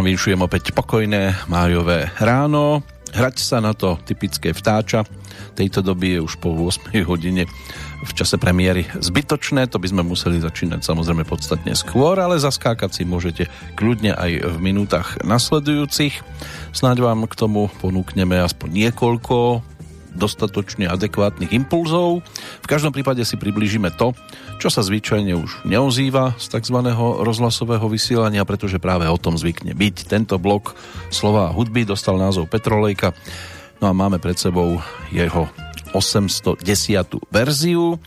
vám vyšujem opäť pokojné májové ráno. Hrať sa na to typické vtáča tejto doby je už po 8 hodine v čase premiéry zbytočné, to by sme museli začínať samozrejme podstatne skôr, ale zaskákať si môžete kľudne aj v minútach nasledujúcich. Snáď vám k tomu ponúkneme aspoň niekoľko dostatočne adekvátnych impulzov. V každom prípade si priblížime to, čo sa zvyčajne už neozýva z tzv. rozhlasového vysielania, pretože práve o tom zvykne byť. Tento blok slova a hudby dostal názov Petrolejka, no a máme pred sebou jeho 810. verziu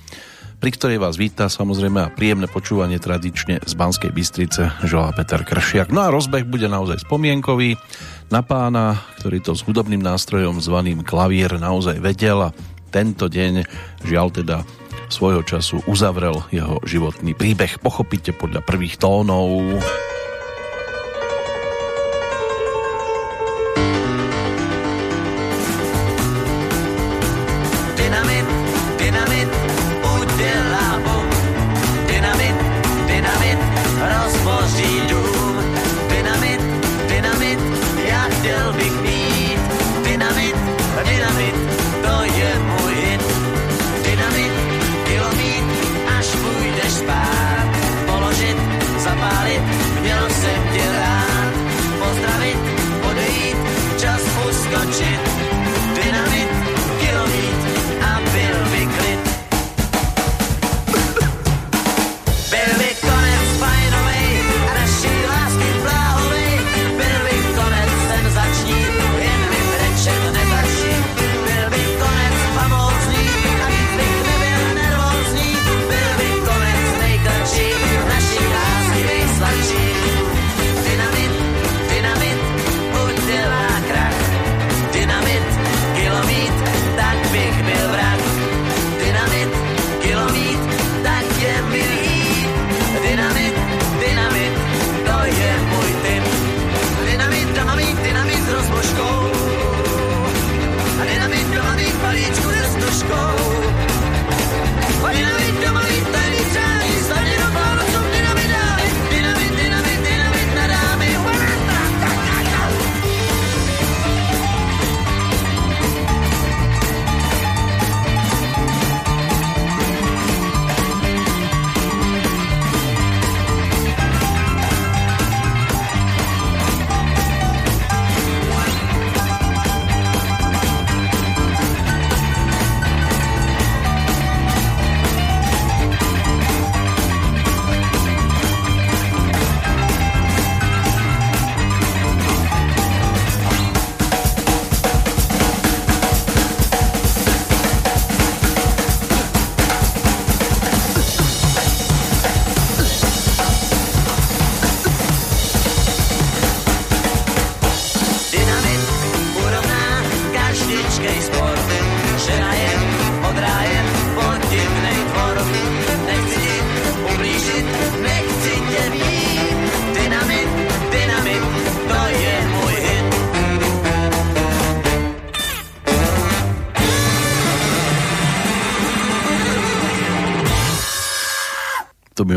pri ktorej vás víta samozrejme a príjemné počúvanie tradične z Banskej Bystrice želá Peter Kršiak. No a rozbeh bude naozaj spomienkový na pána, ktorý to s hudobným nástrojom zvaným klavír naozaj vedel a tento deň žiaľ teda svojho času uzavrel jeho životný príbeh. Pochopíte podľa prvých tónov.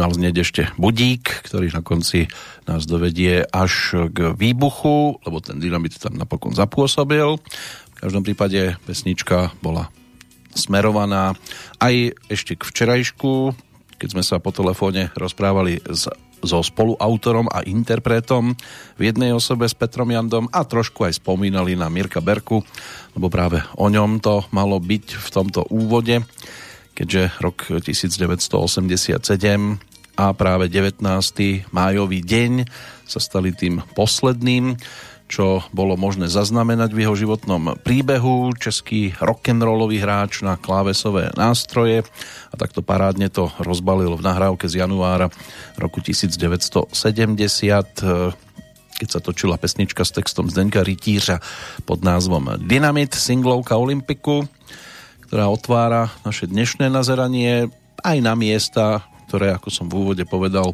Mal znieť ešte budík, ktorý na konci nás dovedie až k výbuchu, lebo ten dynamit tam napokon zapôsobil. V každom prípade pesnička bola smerovaná aj ešte k včerajšku, keď sme sa po telefóne rozprávali s, so spoluautorom a interpretom v jednej osobe s Petrom Jandom a trošku aj spomínali na Mirka Berku, lebo práve o ňom to malo byť v tomto úvode keďže rok 1987 a práve 19. májový deň sa stali tým posledným, čo bolo možné zaznamenať v jeho životnom príbehu. Český rock'n'rollový hráč na klávesové nástroje a takto parádne to rozbalil v nahrávke z januára roku 1970 keď sa točila pesnička s textom Zdenka Rytířa pod názvom Dynamit, singlovka Olympiku, ktorá otvára naše dnešné nazeranie aj na miesta, ktoré, ako som v úvode povedal,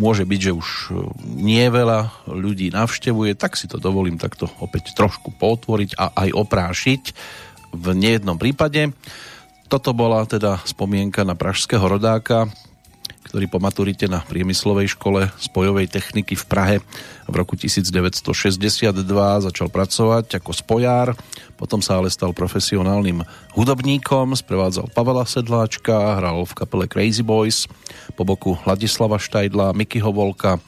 môže byť, že už e, nie veľa ľudí navštevuje, tak si to dovolím takto opäť trošku potvoriť a aj oprášiť v nejednom prípade. Toto bola teda spomienka na pražského rodáka, ktorý po maturite na priemyslovej škole spojovej techniky v Prahe v roku 1962 začal pracovať ako spojár, potom sa ale stal profesionálnym hudobníkom, sprevádzal Pavela Sedláčka, hral v kapele Crazy Boys, po boku Ladislava Štajdla, Mikyho Volka,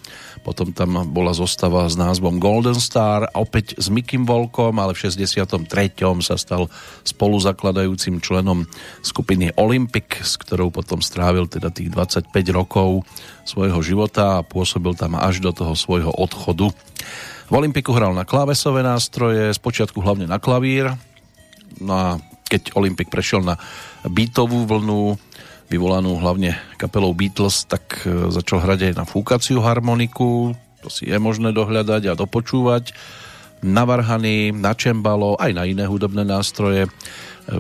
potom tam bola zostava s názvom Golden Star opäť s Mikym Volkom, ale v 63. sa stal spoluzakladajúcim členom skupiny Olympic, s ktorou potom strávil teda tých 25 rokov svojho života a pôsobil tam až do toho svojho odchodu. V Olympiku hral na klávesové nástroje, spočiatku hlavne na klavír, no a keď Olympik prešiel na beatovú vlnu, vyvolanú hlavne kapelou Beatles, tak e, začal hrať aj na fúkaciu harmoniku, to si je možné dohľadať a dopočúvať, na varhany, na čembalo, aj na iné hudobné nástroje. E,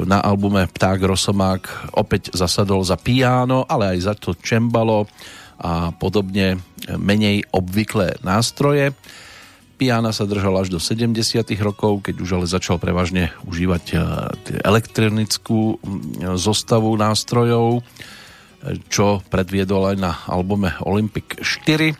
na albume Pták Rosomák opäť zasadol za piano, ale aj za to čembalo a podobne menej obvyklé nástroje. Piana sa držal až do 70. rokov, keď už ale začal prevažne užívať e, elektronickú zostavu nástrojov, e, čo predviedol aj na albume Olympic 4.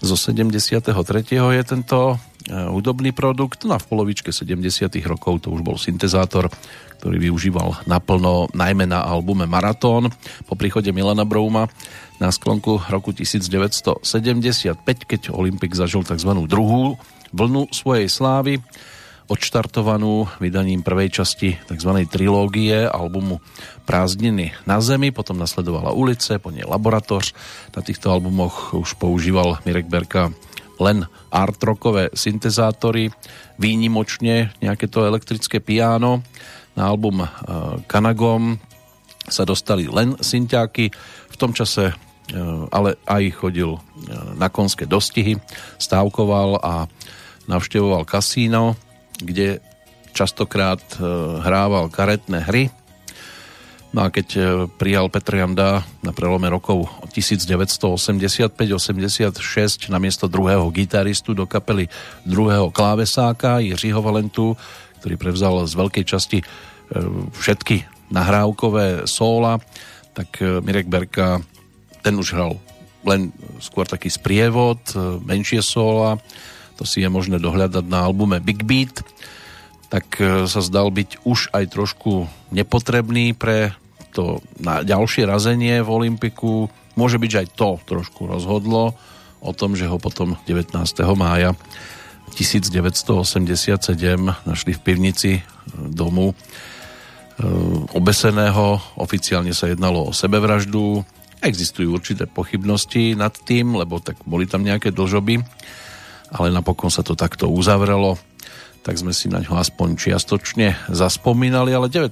Zo 73. je tento e, hudobný produkt, no a v polovičke 70. rokov to už bol syntezátor, ktorý využíval naplno najmä na albume Maratón po príchode Milana Brouma na sklonku roku 1975, keď Olympik zažil tzv. druhú vlnu svojej slávy, odštartovanú vydaním prvej časti tzv. trilógie albumu Prázdniny na zemi, potom nasledovala ulice, po nej laboratoř. Na týchto albumoch už používal Mirek Berka len art rockové syntezátory, výnimočne nejaké to elektrické piano. Na album Kanagom sa dostali len synťáky. V tom čase ale aj chodil na konské dostihy, stávkoval a navštevoval kasíno, kde častokrát e, hrával karetné hry. No a keď e, prijal Petr Janda na prelome rokov 1985-86 na miesto druhého gitaristu do kapely druhého klávesáka Jiřího Valentu, ktorý prevzal z veľkej časti e, všetky nahrávkové sóla, tak Mirek Berka ten už hral len skôr taký sprievod, menšie sóla, to si je možné dohľadať na albume Big Beat, tak e, sa zdal byť už aj trošku nepotrebný pre to na ďalšie razenie v Olympiku. Môže byť, že aj to trošku rozhodlo o tom, že ho potom 19. mája 1987 našli v pivnici e, domu e, obeseného. Oficiálne sa jednalo o sebevraždu. Existujú určité pochybnosti nad tým, lebo tak boli tam nejaké dlžoby ale napokon sa to takto uzavrelo tak sme si na ňo aspoň čiastočne zaspomínali, ale 19.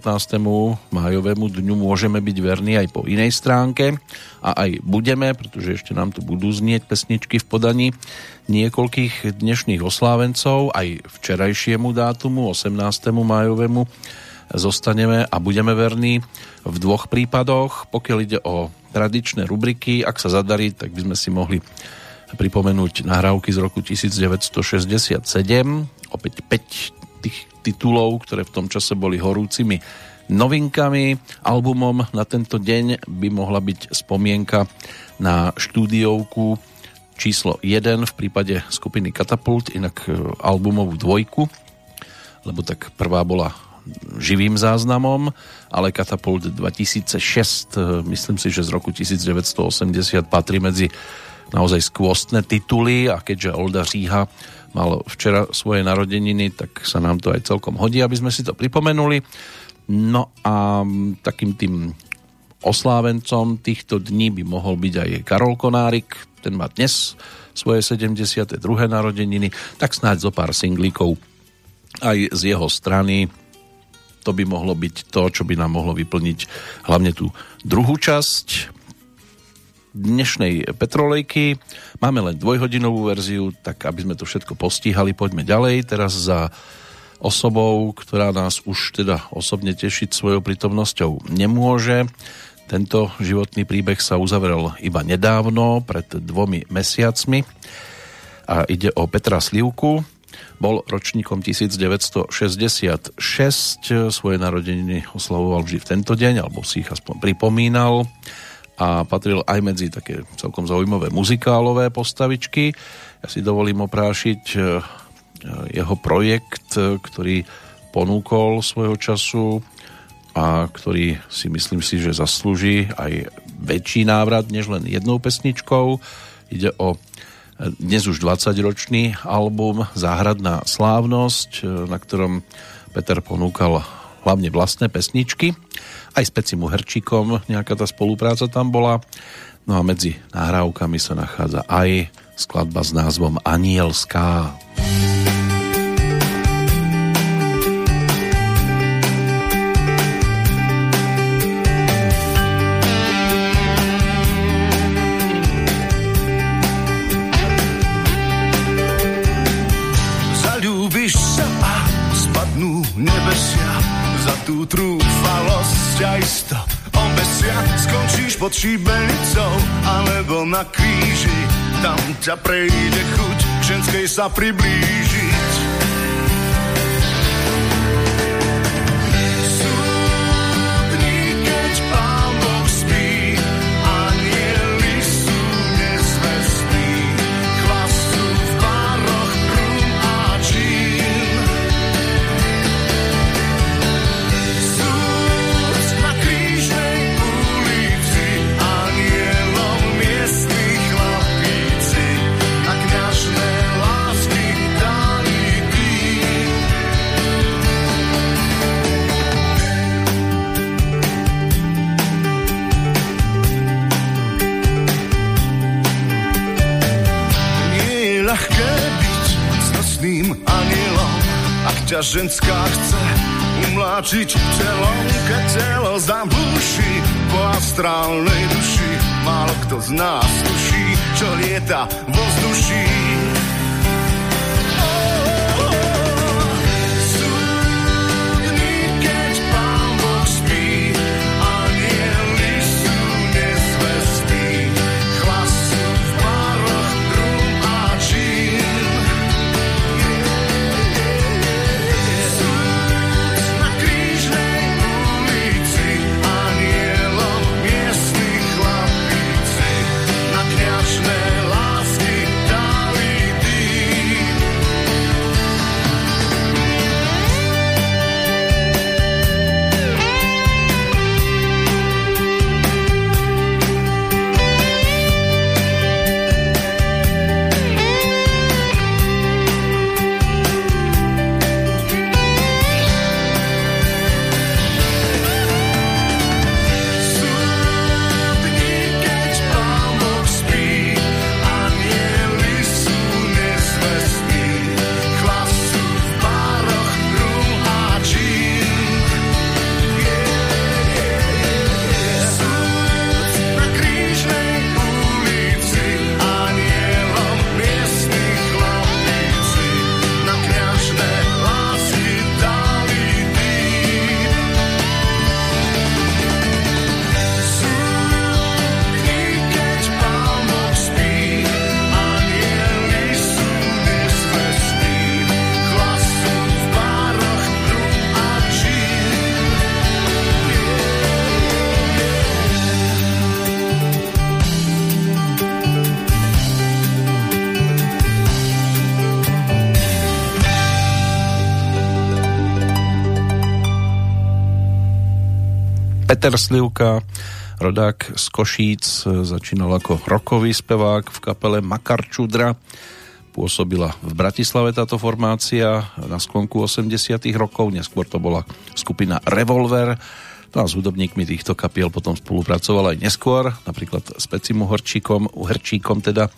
májovému dňu môžeme byť verní aj po inej stránke a aj budeme, pretože ešte nám tu budú znieť pesničky v podaní niekoľkých dnešných oslávencov, aj včerajšiemu dátumu, 18. májovému zostaneme a budeme verní v dvoch prípadoch. Pokiaľ ide o tradičné rubriky, ak sa zadarí, tak by sme si mohli pripomenúť nahrávky z roku 1967, opäť 5 tých titulov, ktoré v tom čase boli horúcimi novinkami. Albumom na tento deň by mohla byť spomienka na štúdiovku číslo 1 v prípade skupiny Katapult, inak e, albumovú dvojku, lebo tak prvá bola živým záznamom, ale Katapult 2006, e, myslím si, že z roku 1980 patrí medzi naozaj skvostné tituly a keďže Olda Říha mal včera svoje narodeniny, tak sa nám to aj celkom hodí, aby sme si to pripomenuli. No a takým tým oslávencom týchto dní by mohol byť aj Karol Konárik, ten má dnes svoje 72. narodeniny, tak snáď zo pár singlíkov aj z jeho strany. To by mohlo byť to, čo by nám mohlo vyplniť hlavne tú druhú časť dnešnej Petrolejky. Máme len dvojhodinovú verziu, tak aby sme to všetko postíhali, poďme ďalej. Teraz za osobou, ktorá nás už teda osobne tešiť svojou prítomnosťou nemôže. Tento životný príbeh sa uzavrel iba nedávno, pred dvomi mesiacmi a ide o Petra Slivku. Bol ročníkom 1966, svoje narodeniny oslavoval vždy v tento deň, alebo si ich aspoň pripomínal a patril aj medzi také celkom zaujímavé muzikálové postavičky. Ja si dovolím oprášiť e, jeho projekt, e, ktorý ponúkol svojho času a ktorý si myslím si, že zaslúži aj väčší návrat než len jednou pesničkou. Ide o e, dnes už 20-ročný album Záhradná slávnosť, na ktorom Peter ponúkal hlavne vlastné pesničky aj s Pecim Herčíkom nejaká tá spolupráca tam bola. No a medzi nahrávkami sa nachádza aj skladba s názvom Anielská. Anielská. Pod šibenicou alebo na kríži. Tam ťa prejde chuť k ženskej sa priblížiť ženská chce umláčiť telom, keď telo zabuší po astrálnej duši. Málo kto z nás tuší, čo lieta vo vzduší. Peter Slivka, rodák z Košíc, začínal ako rokový spevák v kapele Makar Čudra. Pôsobila v Bratislave táto formácia na sklonku 80 rokov, neskôr to bola skupina Revolver No a s hudobníkmi týchto kapiel potom spolupracoval aj neskôr, napríklad s Pecim Uhorčíkom, Uherčíkom teda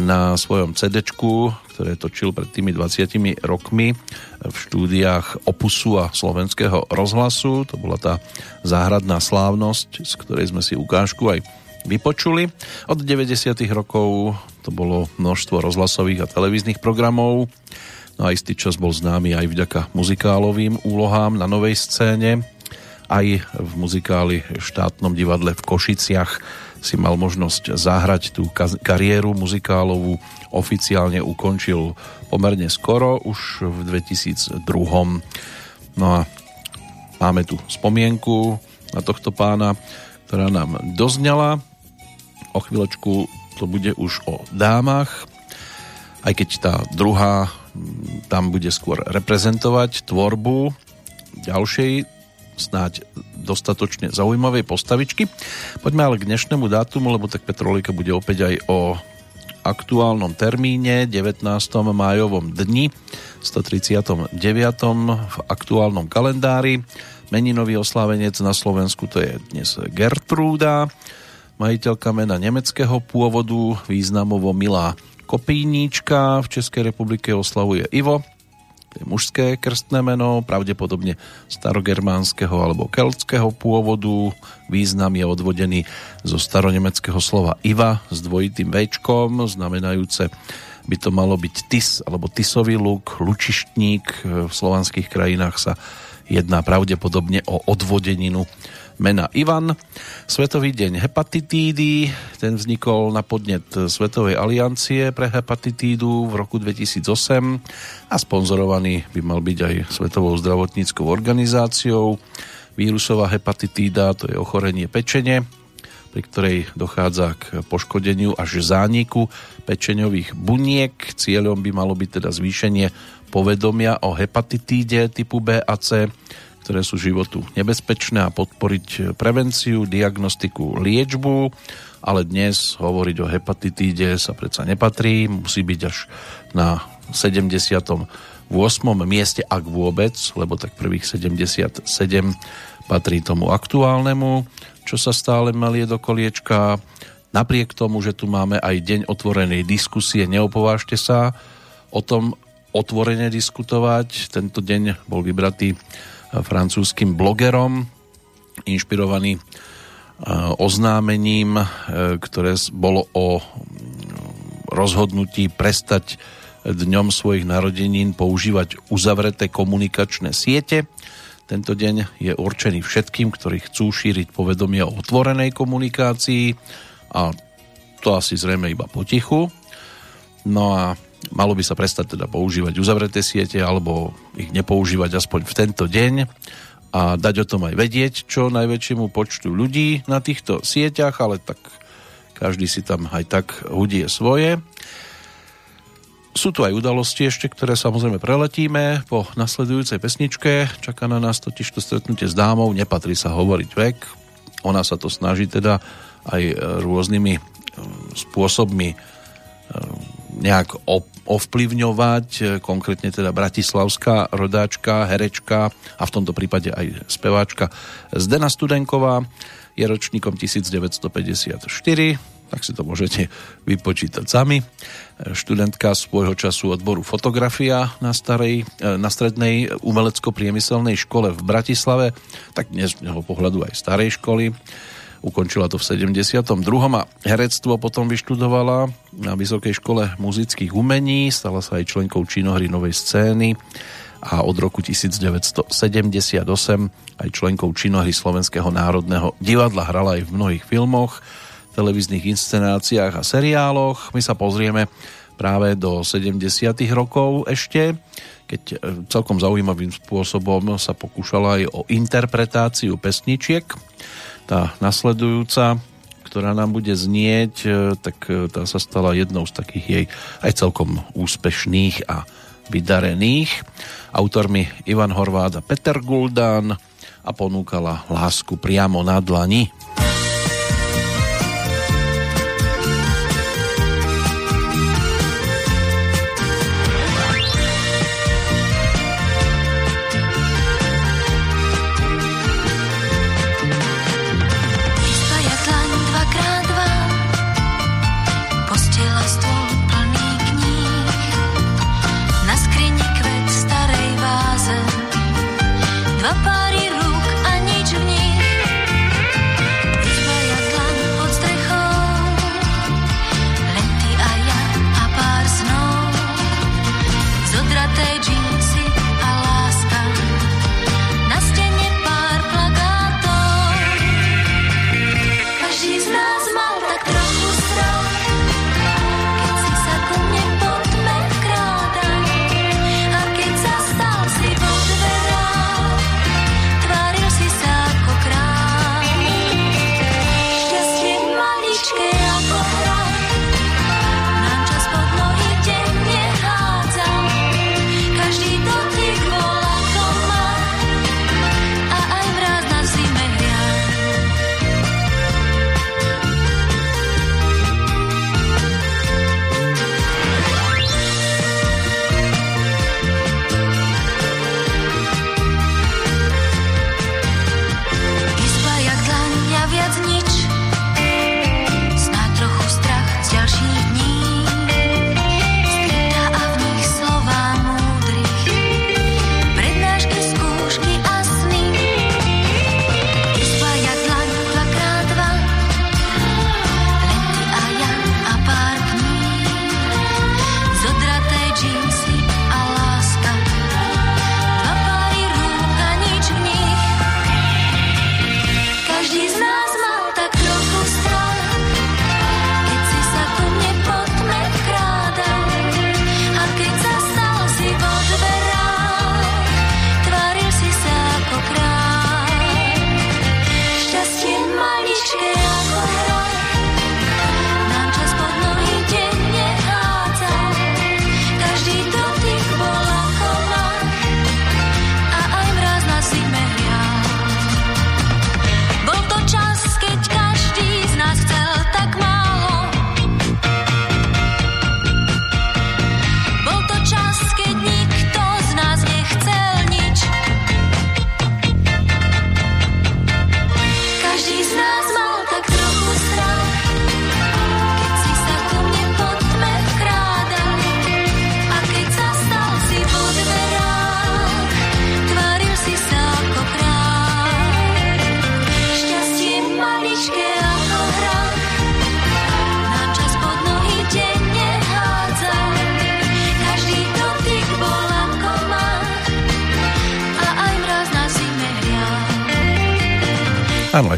na svojom cd ktoré točil pred tými 20 rokmi v štúdiách Opusu a slovenského rozhlasu. To bola tá záhradná slávnosť, z ktorej sme si ukážku aj vypočuli. Od 90. rokov to bolo množstvo rozhlasových a televíznych programov. No a istý čas bol známy aj vďaka muzikálovým úlohám na novej scéne aj v muzikáli štátnom divadle v Košiciach si mal možnosť zahrať tú kariéru muzikálovú. Oficiálne ukončil pomerne skoro, už v 2002. No a máme tu spomienku na tohto pána, ktorá nám doznala O chvíľočku to bude už o dámach, aj keď tá druhá tam bude skôr reprezentovať tvorbu ďalšej snáď dostatočne zaujímavej postavičky. Poďme ale k dnešnému dátumu, lebo tak Petrolika bude opäť aj o aktuálnom termíne 19. májovom dni 139. v aktuálnom kalendári. Meninový oslávenec na Slovensku to je dnes Gertrúda, majiteľka mena nemeckého pôvodu, významovo milá Kopíníčka, v Českej republike oslavuje Ivo, to je mužské krstné meno, pravdepodobne starogermánskeho alebo keltského pôvodu. Význam je odvodený zo staronemeckého slova Iva s dvojitým Včkom, znamenajúce by to malo byť tis alebo tisový luk, lučištník. V slovanských krajinách sa jedná pravdepodobne o odvodeninu mena Ivan. Svetový deň hepatitídy, ten vznikol na podnet Svetovej aliancie pre hepatitídu v roku 2008 a sponzorovaný by mal byť aj Svetovou zdravotníckou organizáciou. Vírusová hepatitída to je ochorenie pečene, pri ktorej dochádza k poškodeniu až zániku pečeňových buniek. Cieľom by malo byť teda zvýšenie povedomia o hepatitíde typu B a C ktoré sú životu nebezpečné a podporiť prevenciu, diagnostiku, liečbu, ale dnes hovoriť o hepatitíde sa predsa nepatrí, musí byť až na 78. mieste, ak vôbec, lebo tak prvých 77 patrí tomu aktuálnemu, čo sa stále malie do koliečka. Napriek tomu, že tu máme aj deň otvorenej diskusie, neopovážte sa o tom otvorene diskutovať. Tento deň bol vybratý francúzským blogerom, inšpirovaný e, oznámením, e, ktoré bolo o rozhodnutí prestať dňom svojich narodenín používať uzavreté komunikačné siete. Tento deň je určený všetkým, ktorí chcú šíriť povedomie o otvorenej komunikácii a to asi zrejme iba potichu. No a malo by sa prestať teda používať uzavreté siete alebo ich nepoužívať aspoň v tento deň a dať o tom aj vedieť čo najväčšiemu počtu ľudí na týchto sieťach, ale tak každý si tam aj tak hudie svoje. Sú tu aj udalosti ešte, ktoré samozrejme preletíme po nasledujúcej pesničke. Čaká na nás totiž to stretnutie s dámou, nepatrí sa hovoriť vek. Ona sa to snaží teda aj rôznymi eh, spôsobmi nejak ovplyvňovať, e, konkrétne teda bratislavská rodáčka, herečka a v tomto prípade aj speváčka Zdena Studenková je ročníkom 1954, tak si to môžete vypočítať sami. E, študentka svojho času odboru fotografia na, starej, na strednej umelecko-priemyselnej škole v Bratislave, tak dnes z pohľadu aj starej školy Ukončila to v 72. a herectvo potom vyštudovala na Vysokej škole muzických umení, stala sa aj členkou činohry Novej scény a od roku 1978 aj členkou činohry Slovenského národného divadla. Hrala aj v mnohých filmoch, televíznych inscenáciách a seriáloch. My sa pozrieme práve do 70. rokov ešte, keď e, celkom zaujímavým spôsobom sa pokúšala aj o interpretáciu pesničiek tá nasledujúca, ktorá nám bude znieť, e, tak e, tá sa stala jednou z takých jej aj celkom úspešných a vydarených. Autormi Ivan Horvád a Peter Guldán a ponúkala lásku priamo na dlani.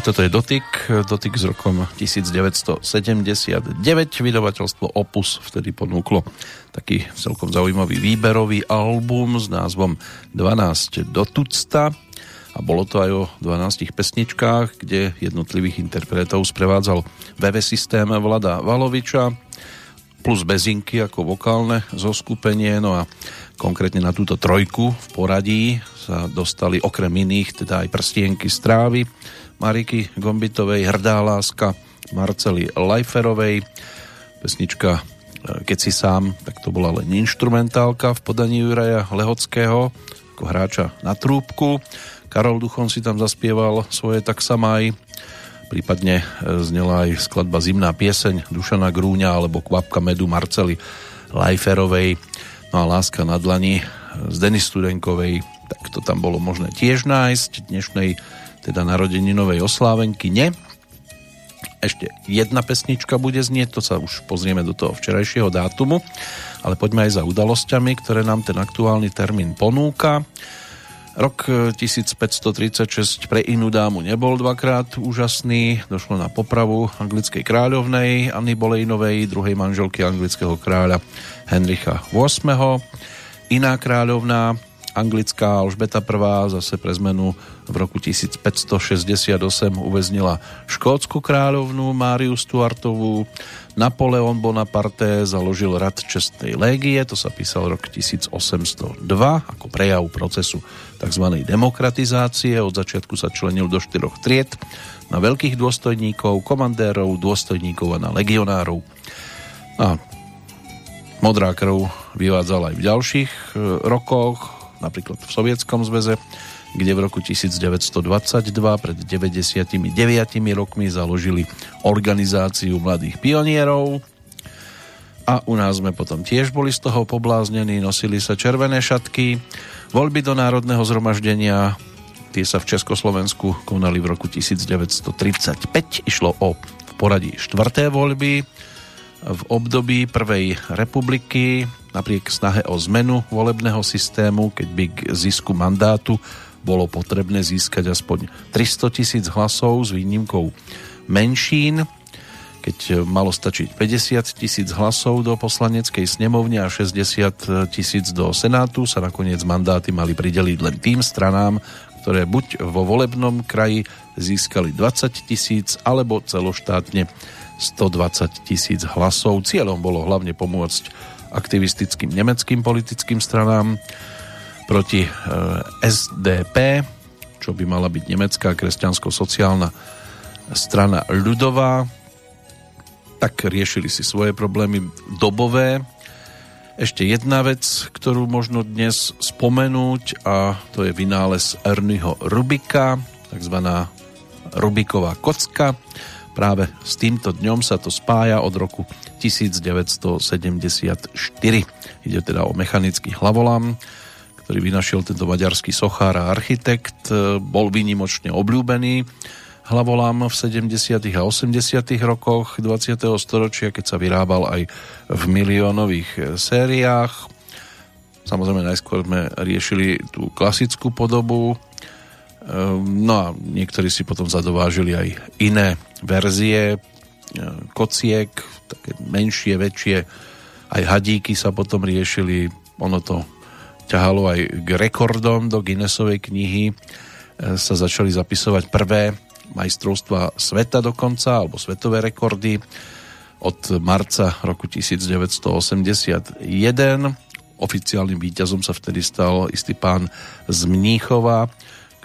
Toto je dotyk, dotyk s rokom 1979, vydavateľstvo Opus vtedy ponúklo taký celkom zaujímavý výberový album s názvom 12 do tucta. A bolo to aj o 12 pesničkách, kde jednotlivých interpretov sprevádzal VV systém Vlada Valoviča plus bezinky ako vokálne zoskupenie, no a konkrétne na túto trojku v poradí sa dostali okrem iných teda aj prstienky strávy, Mariky Gombitovej, Hrdá láska, Marcely Lajferovej, pesnička e, Keď si sám, tak to bola len instrumentálka v podaní Juraja Lehockého ako hráča na trúbku. Karol Duchon si tam zaspieval svoje tak samaj, prípadne e, znela aj skladba Zimná pieseň Dušana Grúňa alebo Kvapka medu Marcely Lajferovej. No a Láska na dlani z Denis Studenkovej, tak to tam bolo možné tiež nájsť. Dnešnej teda narodeninovej oslávenky. Nie. Ešte jedna pesnička bude znieť, to sa už pozrieme do toho včerajšieho dátumu, ale poďme aj za udalosťami, ktoré nám ten aktuálny termín ponúka. Rok 1536 pre inú dámu nebol dvakrát úžasný. Došlo na popravu anglickej kráľovnej Anny Bolejnovej, druhej manželky anglického kráľa Henricha VIII. Iná kráľovná anglická Alžbeta I zase pre zmenu v roku 1568 uväznila škótsku kráľovnú Máriu Stuartovú. Napoleon Bonaparte založil rad čestnej légie, to sa písal rok 1802 ako prejav procesu tzv. demokratizácie. Od začiatku sa členil do štyroch tried na veľkých dôstojníkov, komandérov, dôstojníkov a na legionárov. A modrá krv vyvádzala aj v ďalších e, rokoch napríklad v Sovietskom zväze, kde v roku 1922 pred 99 rokmi založili organizáciu mladých pionierov. A u nás sme potom tiež boli z toho pobláznení, nosili sa červené šatky, voľby do Národného zhromaždenia, tie sa v Československu konali v roku 1935, išlo o v poradí štvrté voľby, v období Prvej republiky napriek snahe o zmenu volebného systému, keď by k zisku mandátu bolo potrebné získať aspoň 300 tisíc hlasov s výnimkou menšín, keď malo stačiť 50 tisíc hlasov do poslaneckej snemovne a 60 tisíc do senátu, sa nakoniec mandáty mali prideliť len tým stranám, ktoré buď vo volebnom kraji získali 20 tisíc, alebo celoštátne 120 tisíc hlasov. Cieľom bolo hlavne pomôcť aktivistickým nemeckým politickým stranám proti e, SDP, čo by mala byť nemecká kresťansko-sociálna strana ľudová. Tak riešili si svoje problémy dobové. Ešte jedna vec, ktorú možno dnes spomenúť a to je vynález Ernieho Rubika, takzvaná Rubiková kocka Práve s týmto dňom sa to spája od roku 1974. Ide teda o mechanický hlavolám, ktorý vynašiel tento maďarský sochár a architekt. Bol výnimočne obľúbený hlavolám v 70. a 80. rokoch 20. storočia, keď sa vyrábal aj v miliónových sériách. Samozrejme, najskôr sme riešili tú klasickú podobu, Ehm, no a niektorí si potom zadovážili aj iné verzie kociek, také menšie, väčšie, aj hadíky sa potom riešili, ono to ťahalo aj k rekordom do Guinnessovej knihy, ehm, sa začali zapisovať prvé majstrovstva sveta dokonca, alebo svetové rekordy od marca roku 1981. Oficiálnym víťazom sa vtedy stal istý pán z Mníchova,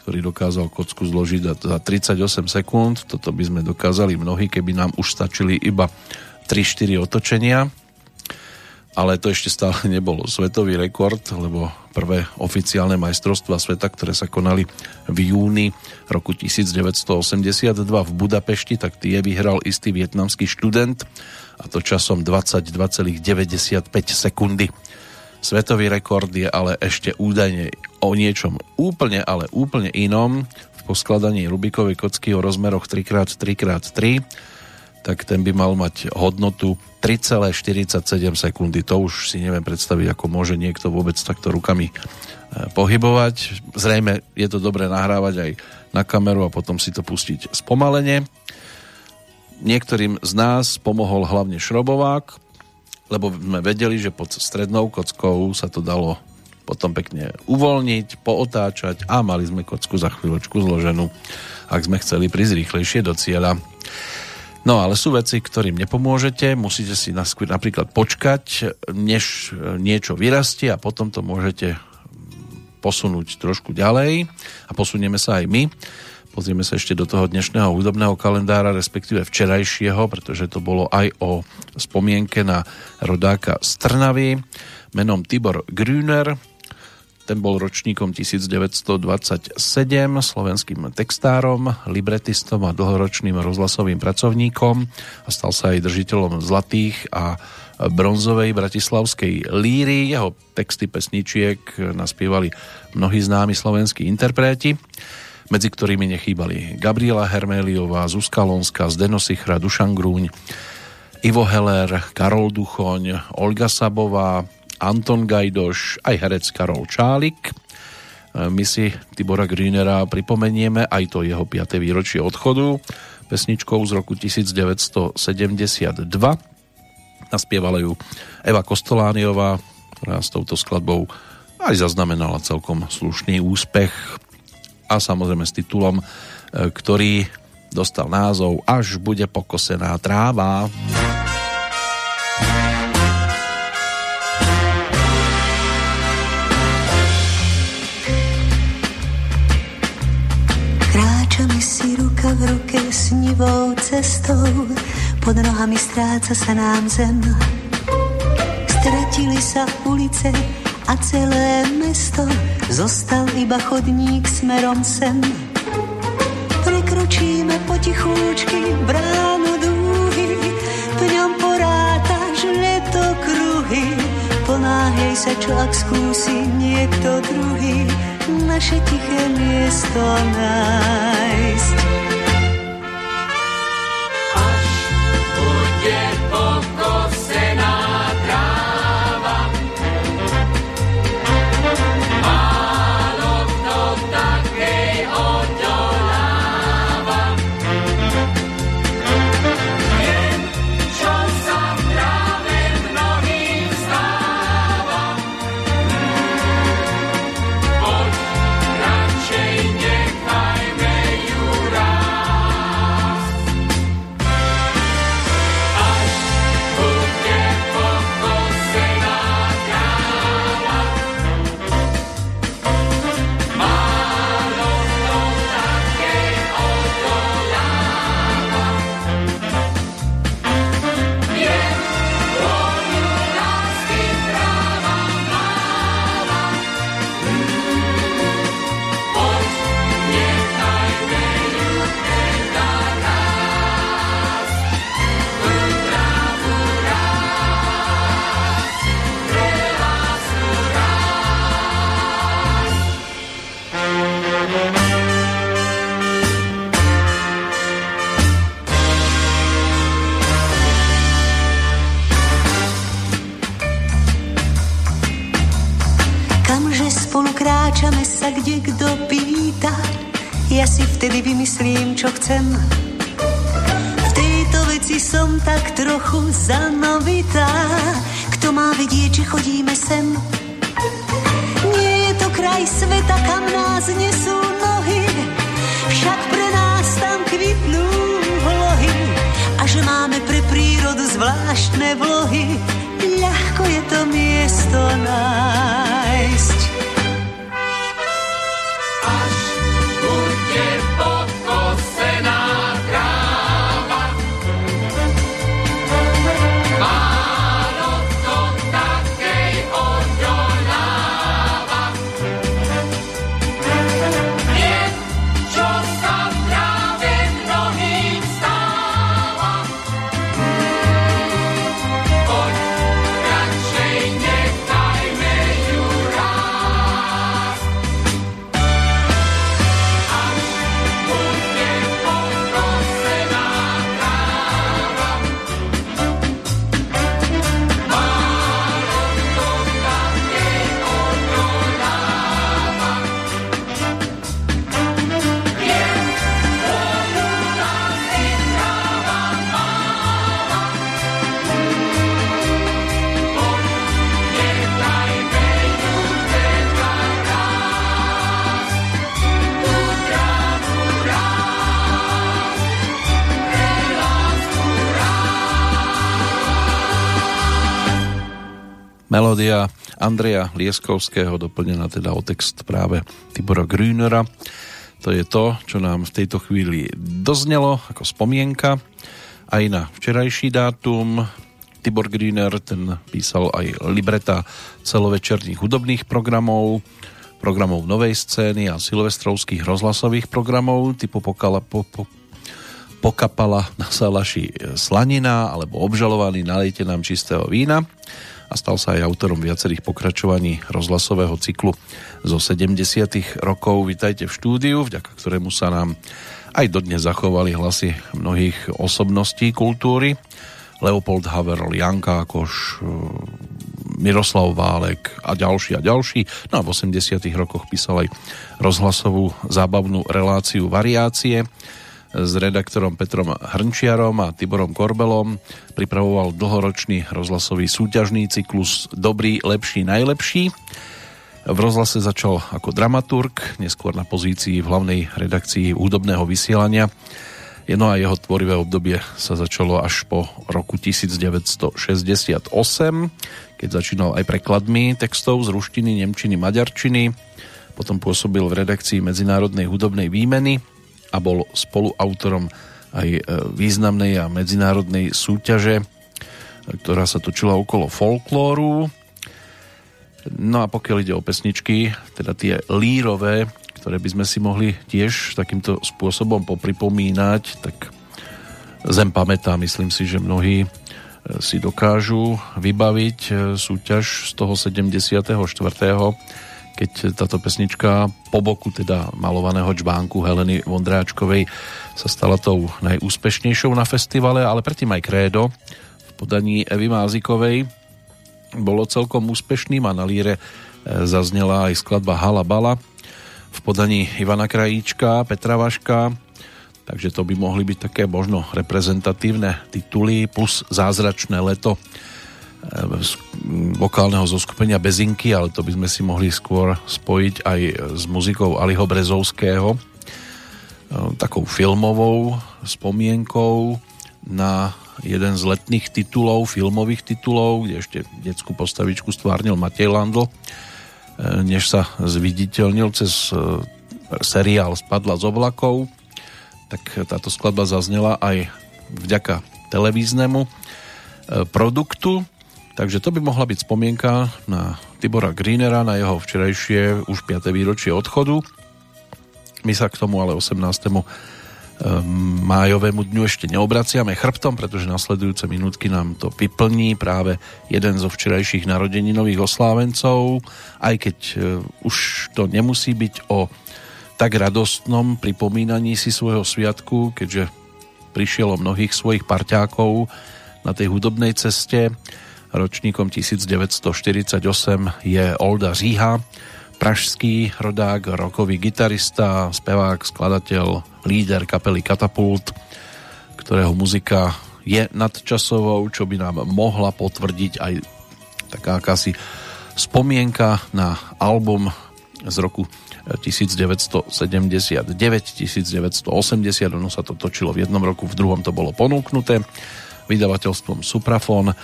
ktorý dokázal kocku zložiť za 38 sekúnd. Toto by sme dokázali mnohí, keby nám už stačili iba 3-4 otočenia. Ale to ešte stále nebolo svetový rekord, lebo prvé oficiálne majstrovstvá sveta, ktoré sa konali v júni roku 1982 v Budapešti, tak tie vyhral istý vietnamský študent a to časom 22,95 sekundy. Svetový rekord je ale ešte údajne o niečom úplne, ale úplne inom v poskladaní Rubikovej kocky o rozmeroch 3x3x3. tak ten by mal mať hodnotu 3,47 sekundy. To už si neviem predstaviť, ako môže niekto vôbec takto rukami e, pohybovať. Zrejme je to dobré nahrávať aj na kameru a potom si to pustiť spomalene. Niektorým z nás pomohol hlavne šrobovák, lebo sme vedeli, že pod strednou kockou sa to dalo potom pekne uvoľniť, pootáčať a mali sme kocku za chvíľočku zloženú, ak sme chceli prísť rýchlejšie do cieľa. No ale sú veci, ktorým nepomôžete, musíte si napríklad počkať, než niečo vyrastie a potom to môžete posunúť trošku ďalej a posunieme sa aj my. Pozrieme sa ešte do toho dnešného hudobného kalendára, respektíve včerajšieho, pretože to bolo aj o spomienke na rodáka z Trnavy menom Tibor Grüner, ten bol ročníkom 1927, slovenským textárom, libretistom a dlhoročným rozhlasovým pracovníkom a stal sa aj držiteľom zlatých a bronzovej bratislavskej líry. Jeho texty pesničiek naspievali mnohí známi slovenskí interpreti medzi ktorými nechýbali Gabriela Herméliová, Zuzka Lonská, Zdeno Sichra, Dušan Grúň, Ivo Heller, Karol Duchoň, Olga Sabová, Anton Gajdoš, aj herec Karol Čálik. E, my si Tibora Greenera pripomenieme aj to jeho 5. výročie odchodu pesničkou z roku 1972. Naspievala ju Eva Kostolániová, ktorá s touto skladbou aj zaznamenala celkom slušný úspech a samozrejme s titulom, e, ktorý dostal názov Až bude pokosená tráva. Kráčame ruka v ruke snivou cestou, pod nohami stráca sa nám zem. Stratili sa ulice a celé mesto, zostal iba chodník smerom sem. Prekročíme potichúčky bránu dúhy, v ňom porátaš leto kruhy, ponáhej sa, čo ak skúsi niekto druhý naše tiché miesto nájsť. Vtedy vymyslím, čo chcem. V tejto veci som tak trochu zanovitá. Kto má vidieť, či chodíme sem? Nie je to kraj sveta, kam nás nesú nohy, však pre nás tam kvitnú vlohy. A že máme pre prírodu zvláštne vlohy, ľahko je to miesto nájsť. Melódia Andreja Lieskovského, doplnená teda o text práve Tibora Grünera. To je to, čo nám v tejto chvíli doznelo ako spomienka aj na včerajší dátum. Tibor Grüner, ten písal aj libreta celovečerných hudobných programov, programov novej scény a silvestrovských rozhlasových programov typu Pokala, po, po, Pokapala na salaši slanina alebo obžalovaný nalejte nám čistého vína a stal sa aj autorom viacerých pokračovaní rozhlasového cyklu zo 70. rokov. Vítajte v štúdiu, vďaka ktorému sa nám aj dodnes zachovali hlasy mnohých osobností kultúry. Leopold Haverl, Janka Koš, e, Miroslav Válek a ďalší a ďalší. No a v 80. rokoch písal aj rozhlasovú zábavnú reláciu Variácie s redaktorom Petrom Hrnčiarom a Tiborom Korbelom pripravoval dlhoročný rozhlasový súťažný cyklus Dobrý, lepší, najlepší. V rozhlase začal ako dramaturg, neskôr na pozícii v hlavnej redakcii údobného vysielania. Jedno a jeho tvorivé obdobie sa začalo až po roku 1968, keď začínal aj prekladmi textov z ruštiny, nemčiny, maďarčiny. Potom pôsobil v redakcii Medzinárodnej hudobnej výmeny a bol spoluautorom aj e, významnej a medzinárodnej súťaže, ktorá sa točila okolo folklóru. No a pokiaľ ide o pesničky, teda tie lírové, ktoré by sme si mohli tiež takýmto spôsobom popripomínať, tak Zem pamätá, myslím si, že mnohí e, si dokážu vybaviť e, súťaž z toho 74 keď táto pesnička po boku teda malovaného čbánku Heleny Vondráčkovej sa stala tou najúspešnejšou na festivale, ale predtým aj Krédo v podaní Evy Mázikovej. Bolo celkom úspešným a na líre e, zaznela aj skladba Hala Bala v podaní Ivana Krajíčka, Petra Vaška, takže to by mohli byť také možno reprezentatívne tituly plus Zázračné leto vokálneho zoskupenia Bezinky, ale to by sme si mohli skôr spojiť aj s muzikou Aliho Brezovského, takou filmovou spomienkou na jeden z letných titulov, filmových titulov, kde ešte detskú postavičku stvárnil Matej Landl, než sa zviditeľnil cez e, seriál Spadla z oblakov, tak táto skladba zaznela aj vďaka televíznemu e, produktu, Takže to by mohla byť spomienka na Tibora Greenera, na jeho včerajšie už 5. výročie odchodu. My sa k tomu ale 18. Ehm, májovému dňu ešte neobraciame chrbtom, pretože nasledujúce minútky nám to vyplní práve jeden zo včerajších narodeninových oslávencov, aj keď e, už to nemusí byť o tak radostnom pripomínaní si svojho sviatku, keďže prišiel o mnohých svojich parťákov na tej hudobnej ceste ročníkom 1948 je Olda Říha, pražský rodák, rokový gitarista, spevák, skladateľ, líder kapely Katapult, ktorého muzika je nadčasovou, čo by nám mohla potvrdiť aj taká akási spomienka na album z roku 1979-1980. Ono sa to točilo v jednom roku, v druhom to bolo ponúknuté vydavateľstvom Suprafon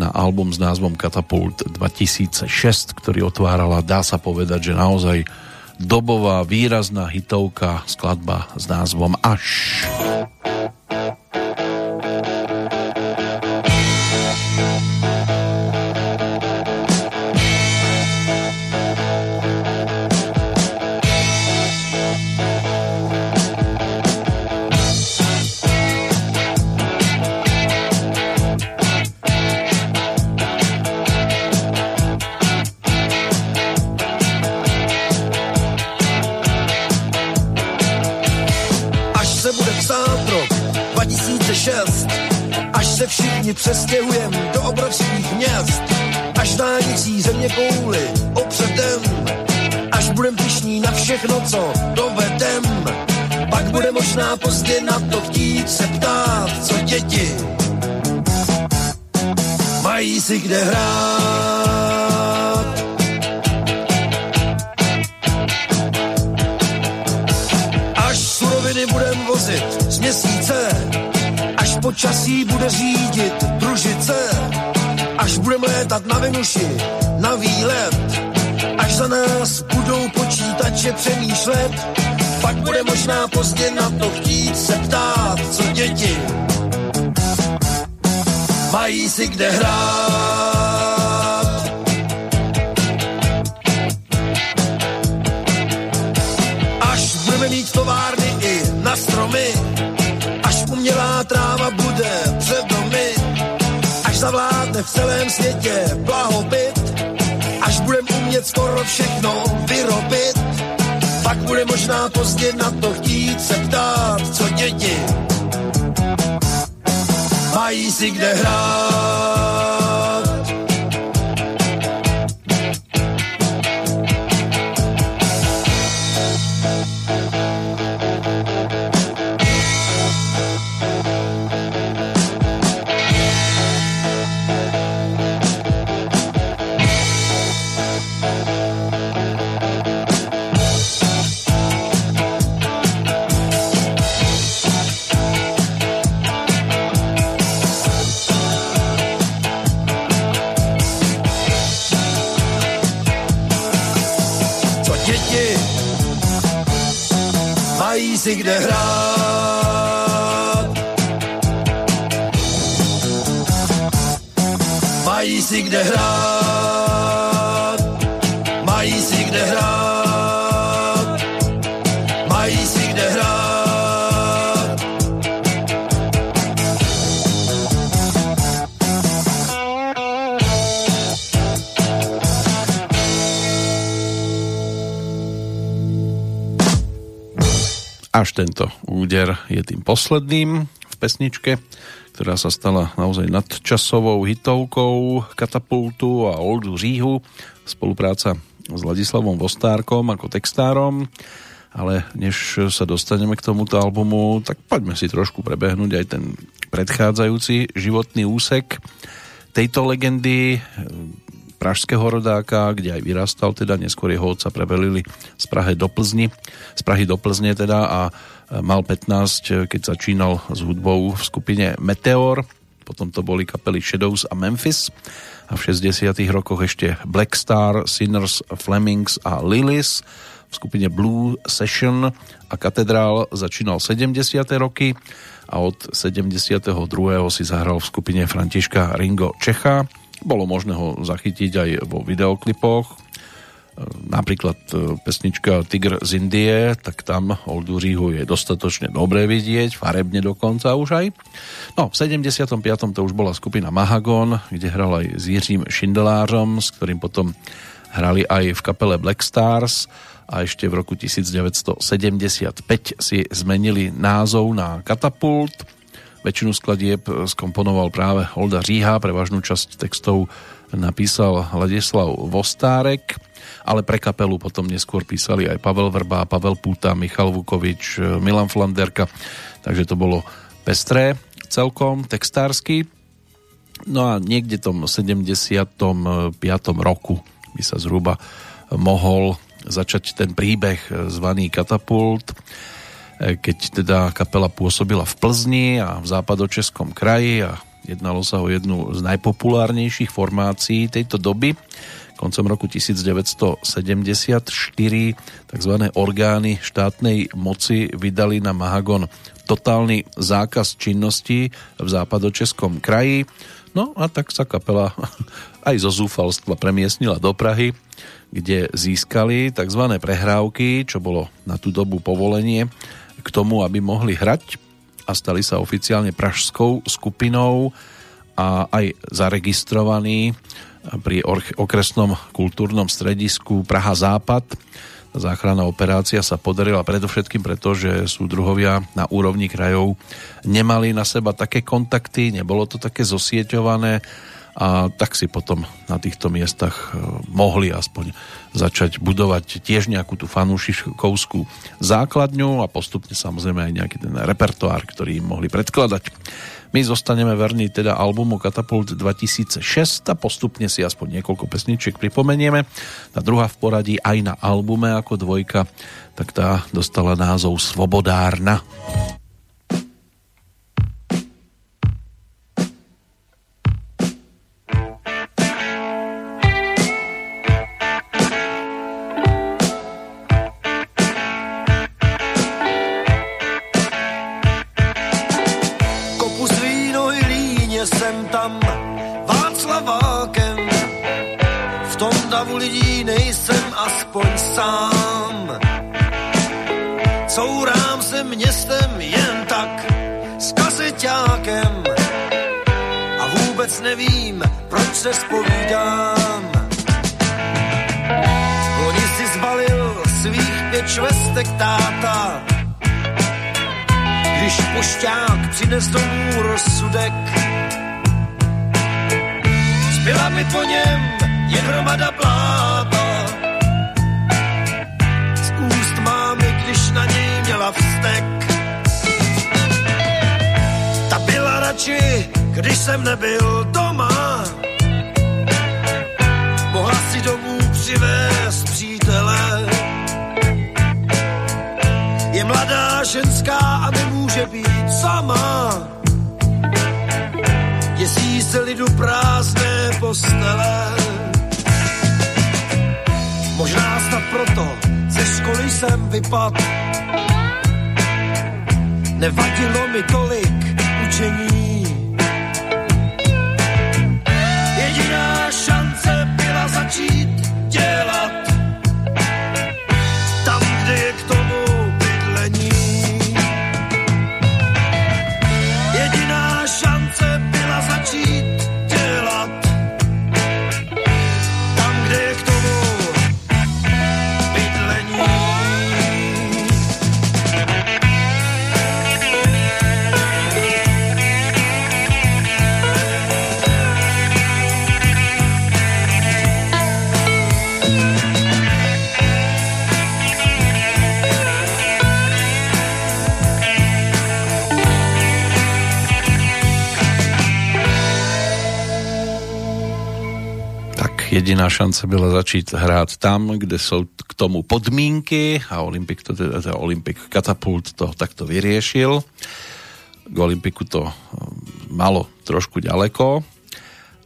na album s názvom Katapult 2006, ktorý otvárala, dá sa povedať, že naozaj dobová výrazná hitovka skladba s názvom Až. Všichni přestěhujem do obrovských měst, až dálnicí země kouly opředem, až budem pišní na všechno, co dovedem. Pak bude možná pozdě na to chtít se ptát, co děti mají si kde hrát. Až suroviny budem vozit z měsíce, počasí bude řídit družice, až budeme létat na Venuši, na výlet, až za nás budou počítače přemýšlet, pak bude možná pozdě na to chtít se ptát, co děti mají si kde hrát. Až budeme mít továrny i na stromy, v celém světě blahobyt, až budeme umět skoro všechno vyrobit, pak bude možná pozdě na to chtít se ptát, co děti mají si kde hrát. Až tento úder je tým posledným v pesničke, ktorá sa stala naozaj nadčasovou hitovkou Katapultu a Oldu Říhu. Spolupráca s Ladislavom Vostárkom ako textárom. Ale než sa dostaneme k tomuto albumu, tak poďme si trošku prebehnúť aj ten predchádzajúci životný úsek tejto legendy pražského rodáka, kde aj vyrastal, teda neskôr jeho otca prevelili z Prahy do Plzni, z Prahy do Plzne teda a mal 15, keď začínal s hudbou v skupine Meteor, potom to boli kapely Shadows a Memphis a v 60 rokoch ešte Black Star, Sinners, Flemings a Lilies v skupine Blue Session a Katedrál začínal 70. roky a od 72. si zahral v skupine Františka Ringo Čecha bolo možné ho zachytiť aj vo videoklipoch. Napríklad pesnička Tigr z Indie, tak tam Oldu Rihu je dostatočne dobre vidieť, farebne dokonca už aj. No, v 75. to už bola skupina Mahagon, kde hral aj s Jiřím Šindelářom, s ktorým potom hrali aj v kapele Black Stars a ešte v roku 1975 si zmenili názov na Katapult Väčšinu skladieb skomponoval práve Olda Říha, prevažnú časť textov napísal Ladislav Vostárek, ale pre kapelu potom neskôr písali aj Pavel Vrba, Pavel Púta, Michal Vukovič, Milan Flanderka, takže to bolo pestré celkom, textársky. No a niekde tom 75. roku by sa zhruba mohol začať ten príbeh zvaný Katapult keď teda kapela pôsobila v Plzni a v západočeskom kraji a jednalo sa o jednu z najpopulárnejších formácií tejto doby. Koncom roku 1974 tzv. orgány štátnej moci vydali na Mahagon totálny zákaz činnosti v západočeskom kraji. No a tak sa kapela aj zo zúfalstva premiestnila do Prahy, kde získali tzv. prehrávky, čo bolo na tú dobu povolenie k tomu, aby mohli hrať a stali sa oficiálne pražskou skupinou a aj zaregistrovaní pri okresnom kultúrnom stredisku Praha Západ. Záchranná operácia sa podarila predovšetkým preto, že súdruhovia na úrovni krajov nemali na seba také kontakty, nebolo to také zosieťované a tak si potom na týchto miestach mohli aspoň začať budovať tiež nejakú tú fanúšikovskú základňu a postupne samozrejme aj nejaký ten repertoár, ktorý im mohli predkladať. My zostaneme verní teda albumu Katapult 2006 a postupne si aspoň niekoľko pesničiek pripomenieme. Tá druhá v poradí aj na albume ako dvojka, tak tá dostala názov Svobodárna. nevím, jediná šanca byla začít hrát tam, kde jsou k tomu podmínky a Olympik to teda, teda Olympik Katapult to takto vyriešil. K Olympiku to hm, malo trošku ďaleko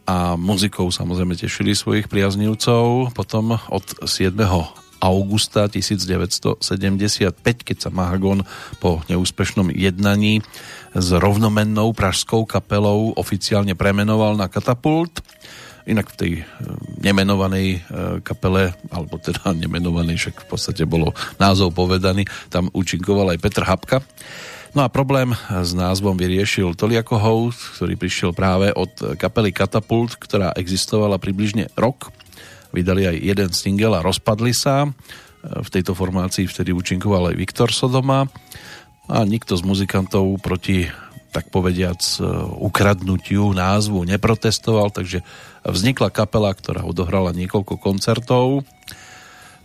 a muzikou samozrejme tešili svojich priaznivcov. Potom od 7. augusta 1975, keď sa Mahagon po neúspešnom jednaní s rovnomennou pražskou kapelou oficiálne premenoval na Katapult. Inak v tej e, nemenovanej e, kapele, alebo teda nemenovanej, však v podstate bolo názov povedaný, tam účinkoval aj Petr Hapka. No a problém s názvom vyriešil Toliako House, ktorý prišiel práve od kapely Katapult, ktorá existovala približne rok. Vydali aj jeden single a rozpadli sa. V tejto formácii vtedy účinkoval aj Viktor Sodoma a nikto z muzikantov proti tak povediac ukradnutiu názvu neprotestoval, takže vznikla kapela, ktorá odohrala niekoľko koncertov.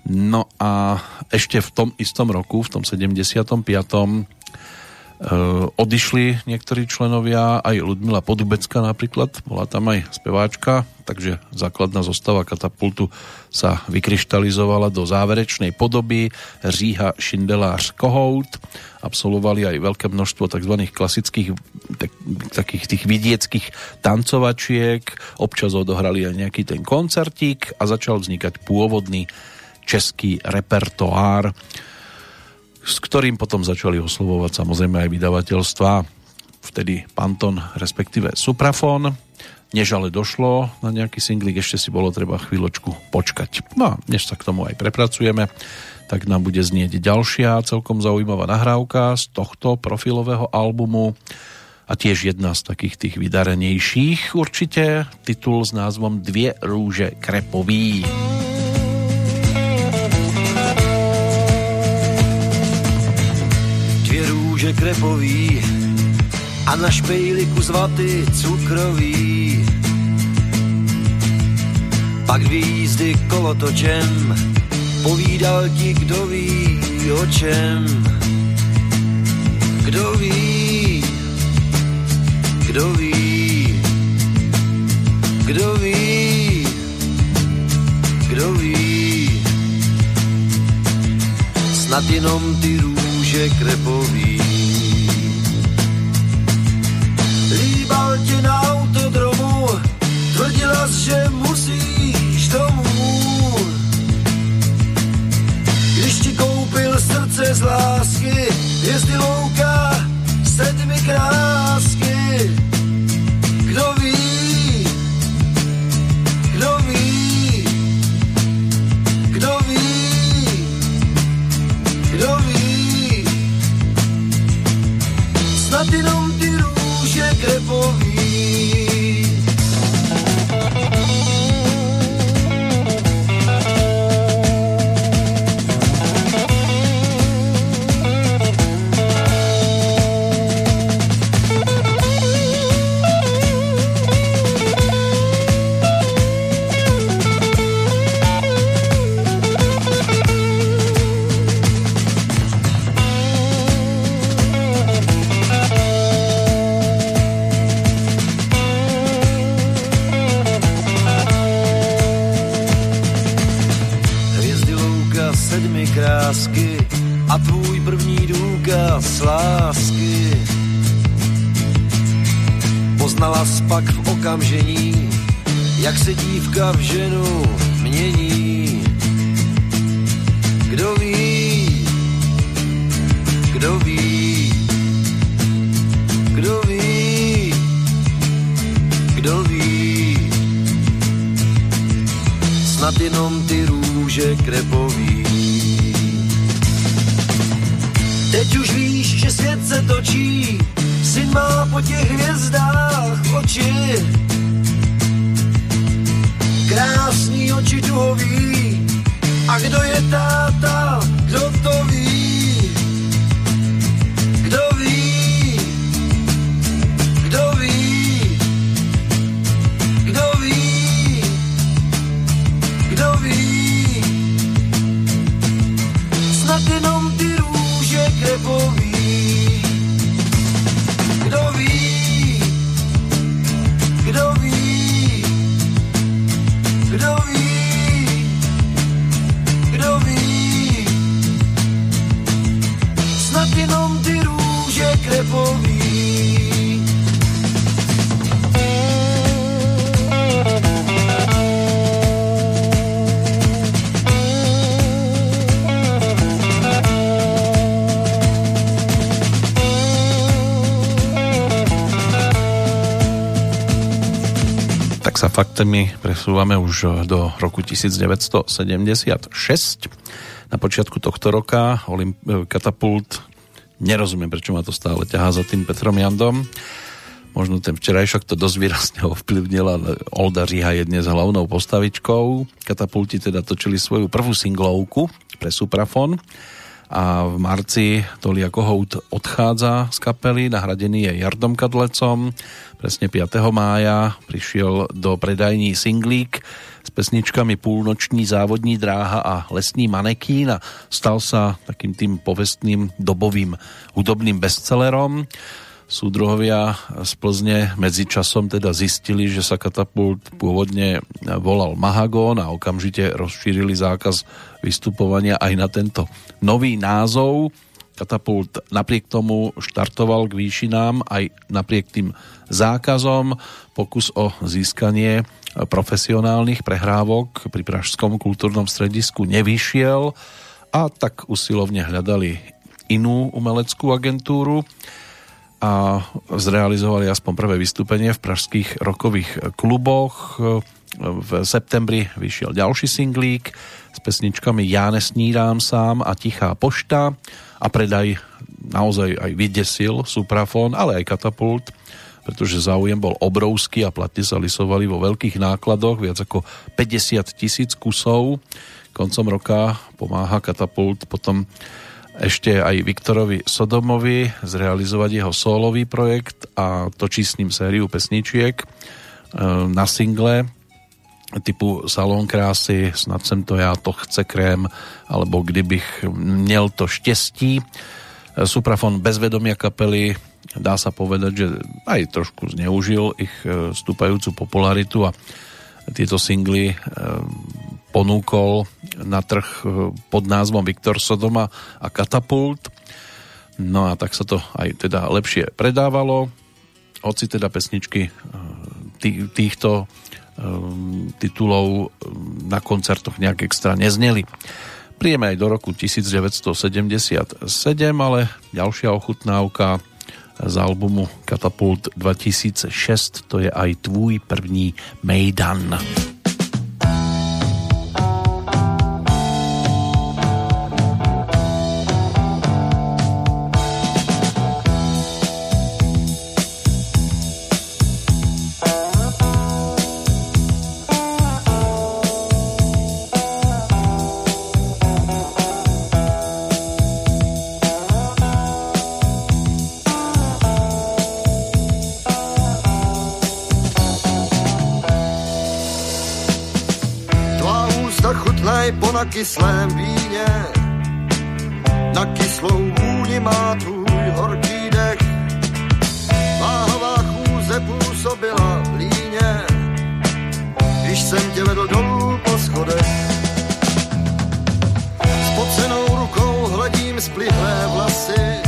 No a ešte v tom istom roku, v tom 75 odišli niektorí členovia, aj Ludmila Podubecka napríklad, bola tam aj speváčka, takže základná zostava katapultu sa vykryštalizovala do záverečnej podoby Říha Šindelář Kohout. Absolvovali aj veľké množstvo tzv. klasických tak, takých tých vidieckých tancovačiek, občas odohrali aj nejaký ten koncertík a začal vznikať pôvodný český repertoár, s ktorým potom začali oslovovať samozrejme aj vydavateľstva, vtedy Panton, respektíve Suprafon. Než ale došlo na nejaký singlik, ešte si bolo treba chvíľočku počkať. No a než sa k tomu aj prepracujeme, tak nám bude znieť ďalšia celkom zaujímavá nahrávka z tohto profilového albumu a tiež jedna z takých tých vydarenejších určite, titul s názvom Dvě rúže krepový. Růže krepový a na špejliku z vaty cukrový. Pak dvě jízdy kolotočem, povídal ti, kdo ví o čem. Kdo ví, kdo ví, kdo ví, kdo ví. Snad jenom ty růže krepový. Líbal tě na autodromu, tvrdila že musíš domů. Když ti koupil srdce z lásky, jezdy louka, sedmi krásky. Kdo ví, kdo ví, kdo ví, kdo ví. Snad jenom ty růže krepový. Důkaz lásky. Poznala spak v okamžení, jak se dívka v ženu mění. Kdo ví, kdo ví, kdo ví, kdo ví. Snad jenom ty růže krepový. Teď už víš, že svět se točí, syn má po těch hvězdách oči. Krásný oči duhový, a kdo je táta, kdo to ví? Sa faktami presúvame už do roku 1976. Na počiatku tohto roka Olymp- Katapult nerozumiem, prečo ma to stále ťahá za tým Petrom Jandom. Možno ten včerajšok to dosť výrazne ovplyvnil, ale Olda Riha je dnes hlavnou postavičkou. Katapulti teda točili svoju prvú singlovku pre Suprafon a v marci Tolia Kohout odchádza z kapely, nahradený je Jardom Kadlecom. Presne 5. mája prišiel do predajní singlík s pesničkami Púlnoční závodní dráha a Lesní manekín a stal sa takým tým povestným dobovým hudobným bestsellerom. Súdruhovia z Plzne medzičasom teda zistili, že sa katapult pôvodne volal Mahagón a okamžite rozšírili zákaz vystupovania aj na tento nový názov. Katapult napriek tomu štartoval k výšinám aj napriek tým zákazom. Pokus o získanie profesionálnych prehrávok pri Pražskom kultúrnom stredisku nevyšiel a tak usilovne hľadali inú umeleckú agentúru a zrealizovali aspoň prvé vystúpenie v pražských rokových kluboch. V septembri vyšiel ďalší singlík s pesničkami Ja nesnídám sám a Tichá pošta a predaj naozaj aj vydesil Suprafon, ale aj Katapult, pretože záujem bol obrovský a platne sa lisovali vo veľkých nákladoch, viac ako 50 tisíc kusov. Koncom roka pomáha Katapult potom ešte aj Viktorovi Sodomovi zrealizovať jeho solový projekt a točí s ním sériu pesničiek e, na single typu Salón krásy, snad sem to ja, to chce krém, alebo kdybych měl to štěstí. E, Suprafon bez vedomia kapely dá sa povedať, že aj trošku zneužil ich e, stúpajúcu popularitu a tieto singly ponúkol na trh e, pod názvom Viktor Sodoma a Katapult. No a tak sa to aj teda lepšie predávalo. Hoci teda pesničky e, týchto e, titulov na koncertoch nejak extra nezneli. Príjeme aj do roku 1977, ale ďalšia ochutnávka z albumu Katapult 2006 to je aj tvůj první Mejdan. Na kyslém víně, na kyslou vůni má tvůj horký dech. Váhová chůze působila líně, když jsem tě vedl dolů po schodech. S pocenou rukou hledím splihlé vlasy,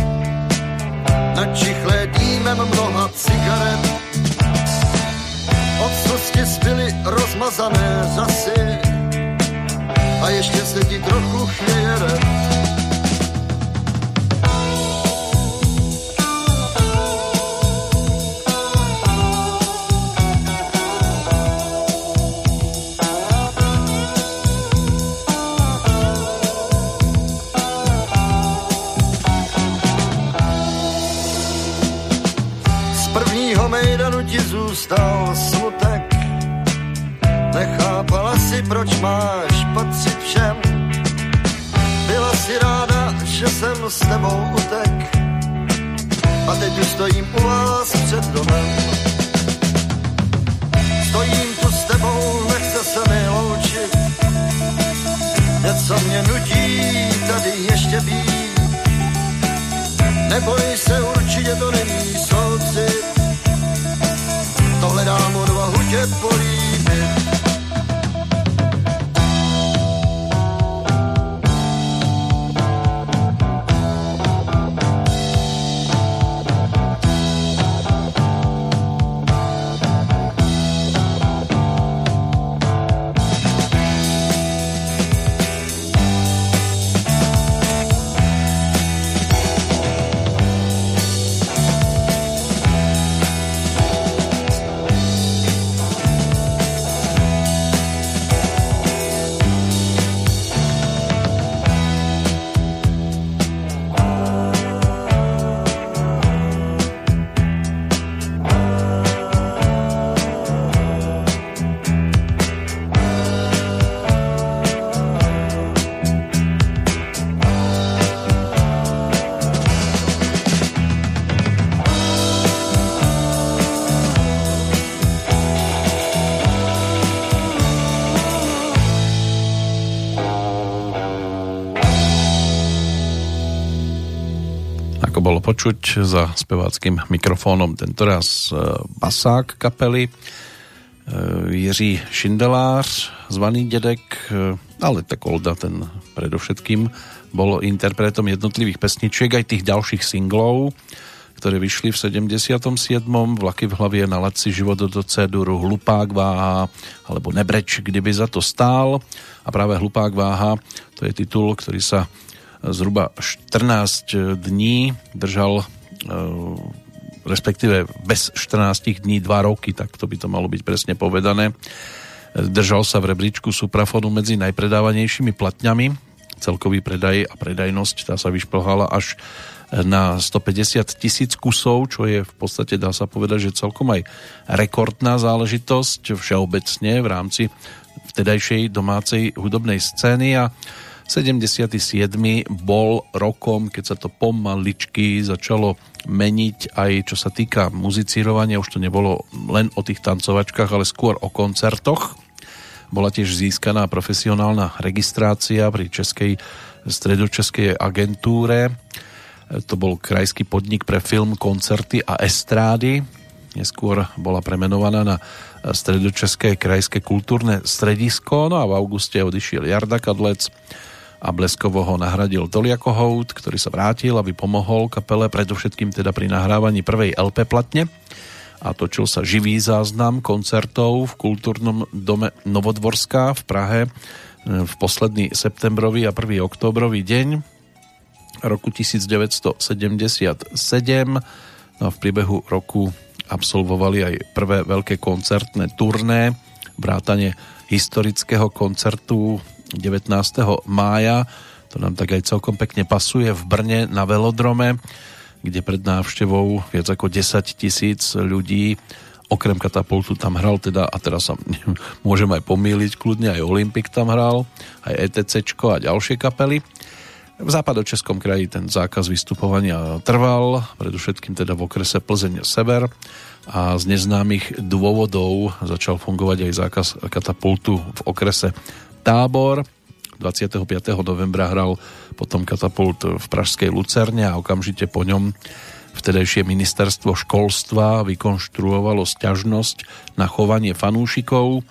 načichlé dýmem mnoha cigaret. Od slzky zbyly rozmazané řasy a ještě se ti trochu chvěje ti zůstal smutek. Nechápala si, proč máš patřit všem. Byla si ráda, že jsem s tebou utek. A teď už stojím u vás před domem. Stojím tu s tebou, nechce se mi loučit. Něco mě nutí tady ještě být. Neboj se, určitě to není soucit to hledám odvahu tě políbit. Počuť za speváckým mikrofónom tentoraz e, basák kapely e, Jiří Šindelář, zvaný Dedek, e, ale tak Olda ten predovšetkým bol interpretom jednotlivých pesničiek aj tých ďalších singlov, ktoré vyšli v 77. Vlaky v hlavě na laci život do ceduru Hlupák váha alebo Nebreč, kdyby za to stál a práve Hlupák váha to je titul, ktorý sa zhruba 14 dní držal e, respektíve bez 14 dní 2 roky, tak to by to malo byť presne povedané. Držal sa v rebríčku Suprafonu medzi najpredávanejšími platňami. Celkový predaj a predajnosť tá sa vyšplhala až na 150 tisíc kusov, čo je v podstate, dá sa povedať, že celkom aj rekordná záležitosť všeobecne v rámci vtedajšej domácej hudobnej scény a 77. bol rokom, keď sa to pomaličky začalo meniť aj čo sa týka muzicírovania, už to nebolo len o tých tancovačkách, ale skôr o koncertoch. Bola tiež získaná profesionálna registrácia pri Českej stredočeskej agentúre. To bol krajský podnik pre film, koncerty a estrády. Neskôr bola premenovaná na Stredočeské krajské kultúrne stredisko, no a v auguste odišiel Jarda Kadlec, a Bleskovo ho nahradil Toliako Hout, ktorý sa vrátil, aby pomohol kapele predovšetkým teda pri nahrávaní prvej LP platne a točil sa živý záznam koncertov v kultúrnom dome Novodvorská v Prahe e, v posledný septembrový a 1. oktobrový deň roku 1977 no a v priebehu roku absolvovali aj prvé veľké koncertné turné vrátane historického koncertu 19. mája. To nám tak aj celkom pekne pasuje v Brne na velodrome, kde pred návštevou viac ako 10 tisíc ľudí okrem katapultu tam hral teda, a teraz sa môžem aj pomýliť kľudne, aj Olympik tam hral, aj ETC a ďalšie kapely. V západočeskom kraji ten zákaz vystupovania trval, predovšetkým teda v okrese Plzeň Sever a z neznámych dôvodov začal fungovať aj zákaz katapultu v okrese tábor. 25. novembra hral potom katapult v Pražskej Lucerne a okamžite po ňom vtedajšie ministerstvo školstva vykonštruovalo sťažnosť na chovanie fanúšikov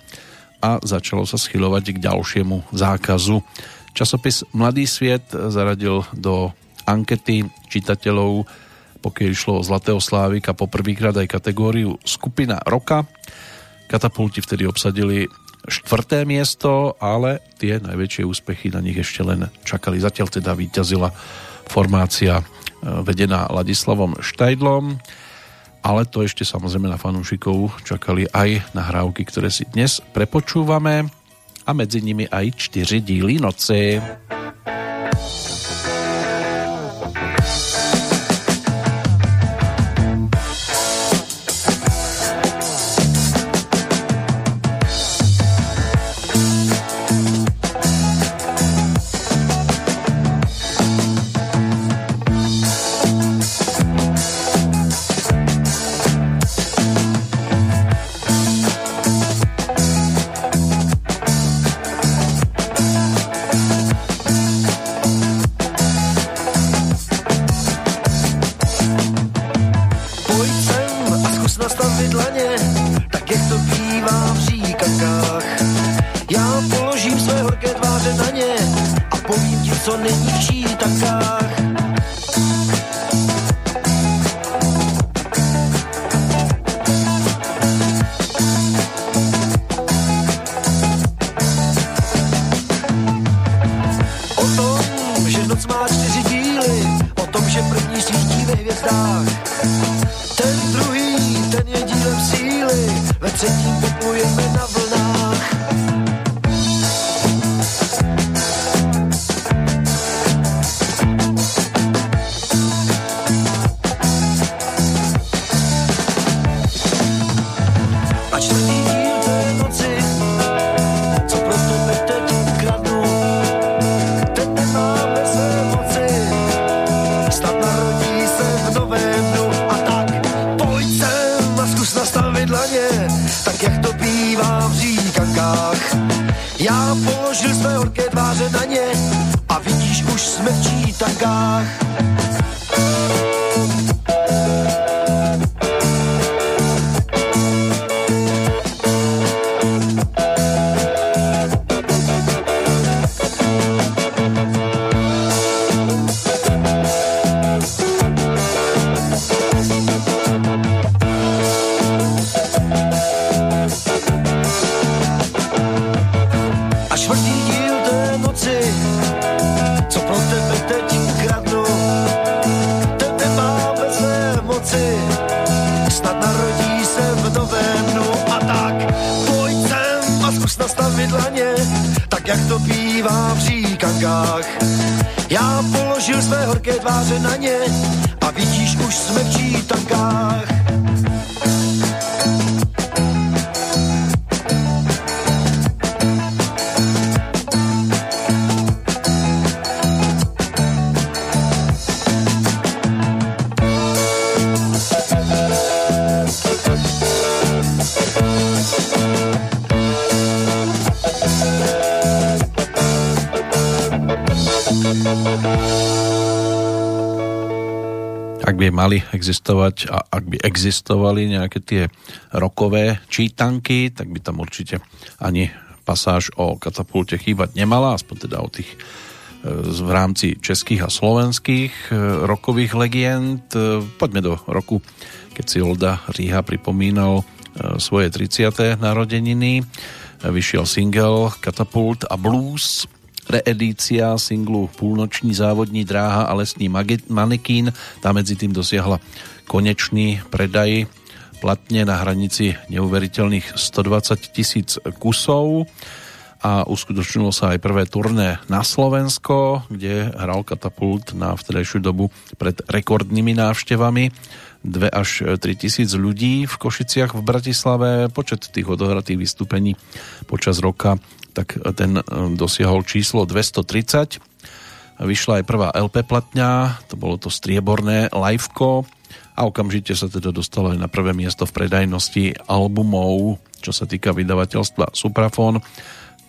a začalo sa schylovať k ďalšiemu zákazu. Časopis Mladý sviet zaradil do ankety čitateľov, pokiaľ išlo o Zlatého Slávika, poprvýkrát aj kategóriu Skupina roka. Katapulti vtedy obsadili štvrté miesto, ale tie najväčšie úspechy na nich ešte len čakali. Zatiaľ teda vyťazila formácia e, vedená Ladislavom Štajdlom, ale to ešte samozrejme na fanúšikov čakali aj nahrávky, ktoré si dnes prepočúvame a medzi nimi aj 4 díly noci. co nejčí taká Instagram mali existovať a ak by existovali nejaké tie rokové čítanky, tak by tam určite ani pasáž o katapulte chýbať nemala, aspoň teda o tých e, v rámci českých a slovenských e, rokových legend. E, poďme do roku, keď si Olda Ríha pripomínal svoje 30. narodeniny. Vyšiel single Katapult a Blues reedícia singlu Púlnoční závodní dráha a lesní manekín. Tá medzi tým dosiahla konečný predaj platne na hranici neuveriteľných 120 tisíc kusov a uskutočnilo sa aj prvé turné na Slovensko, kde hral Katapult na vtedajšiu dobu pred rekordnými návštevami. 2 až 3 tisíc ľudí v Košiciach v Bratislave. Počet tých odohratých vystúpení počas roka tak ten e, dosiahol číslo 230. Vyšla aj prvá LP platňa, to bolo to strieborné Liveko a okamžite sa teda dostalo aj na prvé miesto v predajnosti albumov, čo sa týka vydavateľstva Suprafon.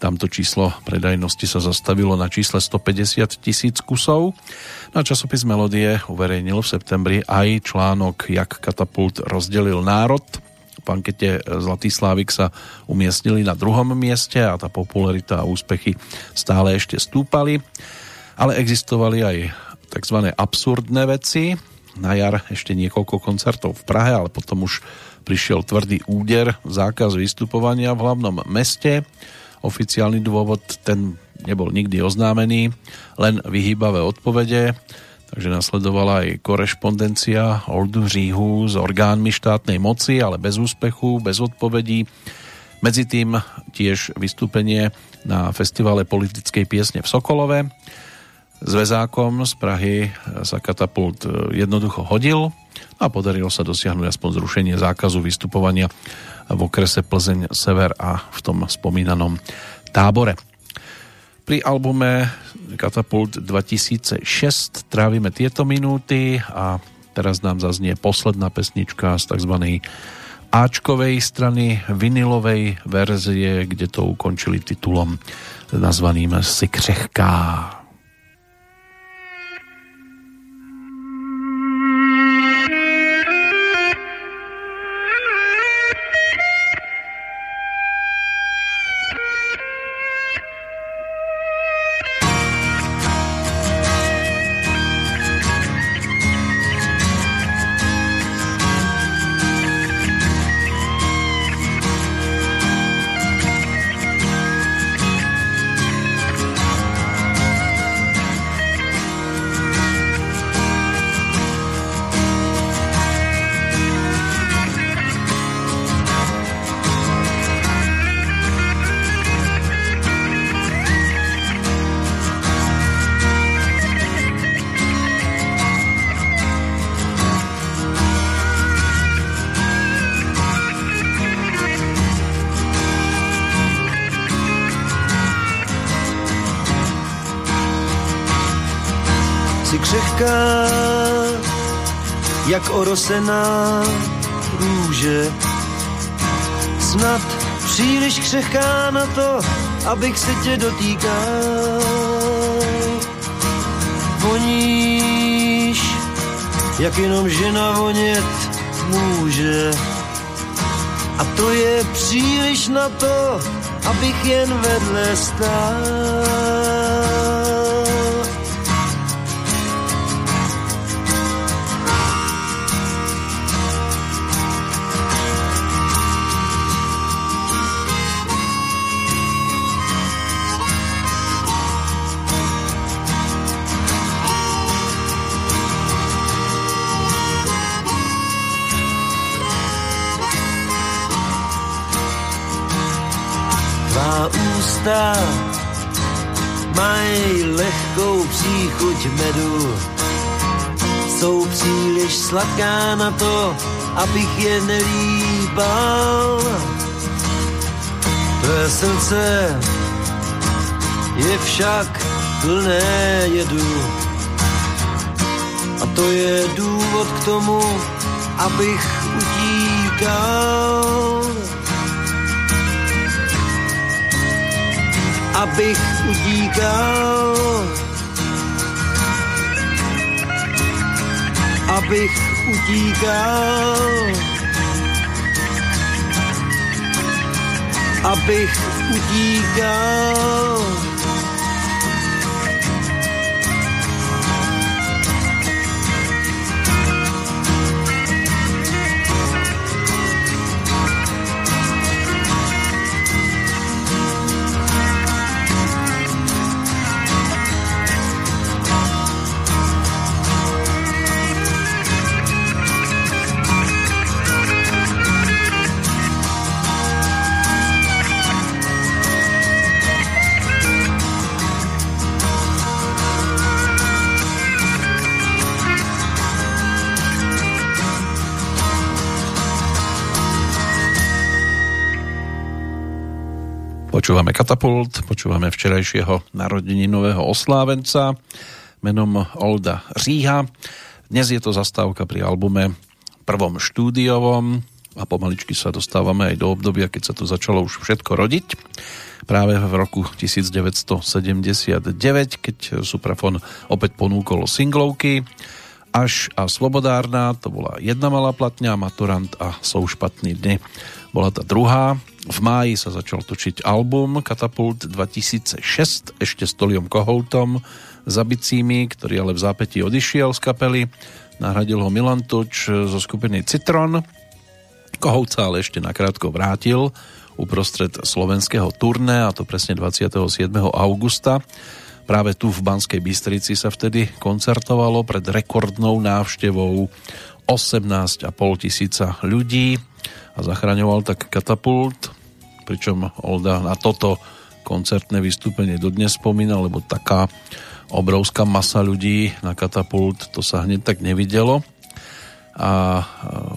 Tamto číslo predajnosti sa zastavilo na čísle 150 tisíc kusov. Na časopis Melodie uverejnil v septembri aj článok Jak katapult rozdelil národ – ankete Zlatý Slávik sa umiestnili na druhom mieste a tá popularita a úspechy stále ešte stúpali. Ale existovali aj tzv. absurdné veci. Na jar ešte niekoľko koncertov v Prahe, ale potom už prišiel tvrdý úder, zákaz vystupovania v hlavnom meste. Oficiálny dôvod ten nebol nikdy oznámený, len vyhýbavé odpovede, takže nasledovala aj korešpondencia Oldu Říhu s orgánmi štátnej moci, ale bez úspechu, bez odpovedí. Medzi tým tiež vystúpenie na festivale politickej piesne v Sokolove. Zväzákom z Prahy sa katapult jednoducho hodil a podarilo sa dosiahnuť aspoň zrušenie zákazu vystupovania v okrese Plzeň Sever a v tom spomínanom tábore. Pri albume Katapult 2006 trávime tieto minúty a teraz nám zaznie posledná pesnička z tzv. Ačkovej strany vinilovej verzie, kde to ukončili titulom nazvaným Si křehká. Orosená růže. Snad příliš křehká na to, abych se tě dotýkal. Voníš, jak jenom žena vonět může. A to je příliš na to, abych jen vedle stál. Ústa mají lehkou příchuť medu. Jsou příliš sladká na to, abych je nelíbal. Tvé srdce je však plné jedu. A to je důvod k tomu, abych utíkal. Abych utíkal. Abych utíkal. Abych utíkal. Počúvame Katapult, počúvame včerajšieho narodeninového oslávenca menom Olda Říha. Dnes je to zastávka pri albume prvom štúdiovom a pomaličky sa dostávame aj do obdobia, keď sa tu začalo už všetko rodiť. Práve v roku 1979, keď Suprafon opäť ponúkol singlovky, až a Slobodárna, to bola jedna malá platňa, Maturant a Jsou špatný dny bola tá druhá. V máji sa začal točiť album Katapult 2006 ešte s Toliom Koholtom Zabicími, ktorý ale v zápätí odišiel z kapely. Nahradil ho Milan Tuč zo skupiny Citron. Kohovca ale ešte nakrátko vrátil uprostred slovenského turné, a to presne 27. augusta. Práve tu v Banskej Bystrici sa vtedy koncertovalo pred rekordnou návštevou 18,5 tisíca ľudí a zachraňoval tak katapult, pričom Olda na toto koncertné vystúpenie dodnes spomína, lebo taká obrovská masa ľudí na katapult, to sa hneď tak nevidelo. A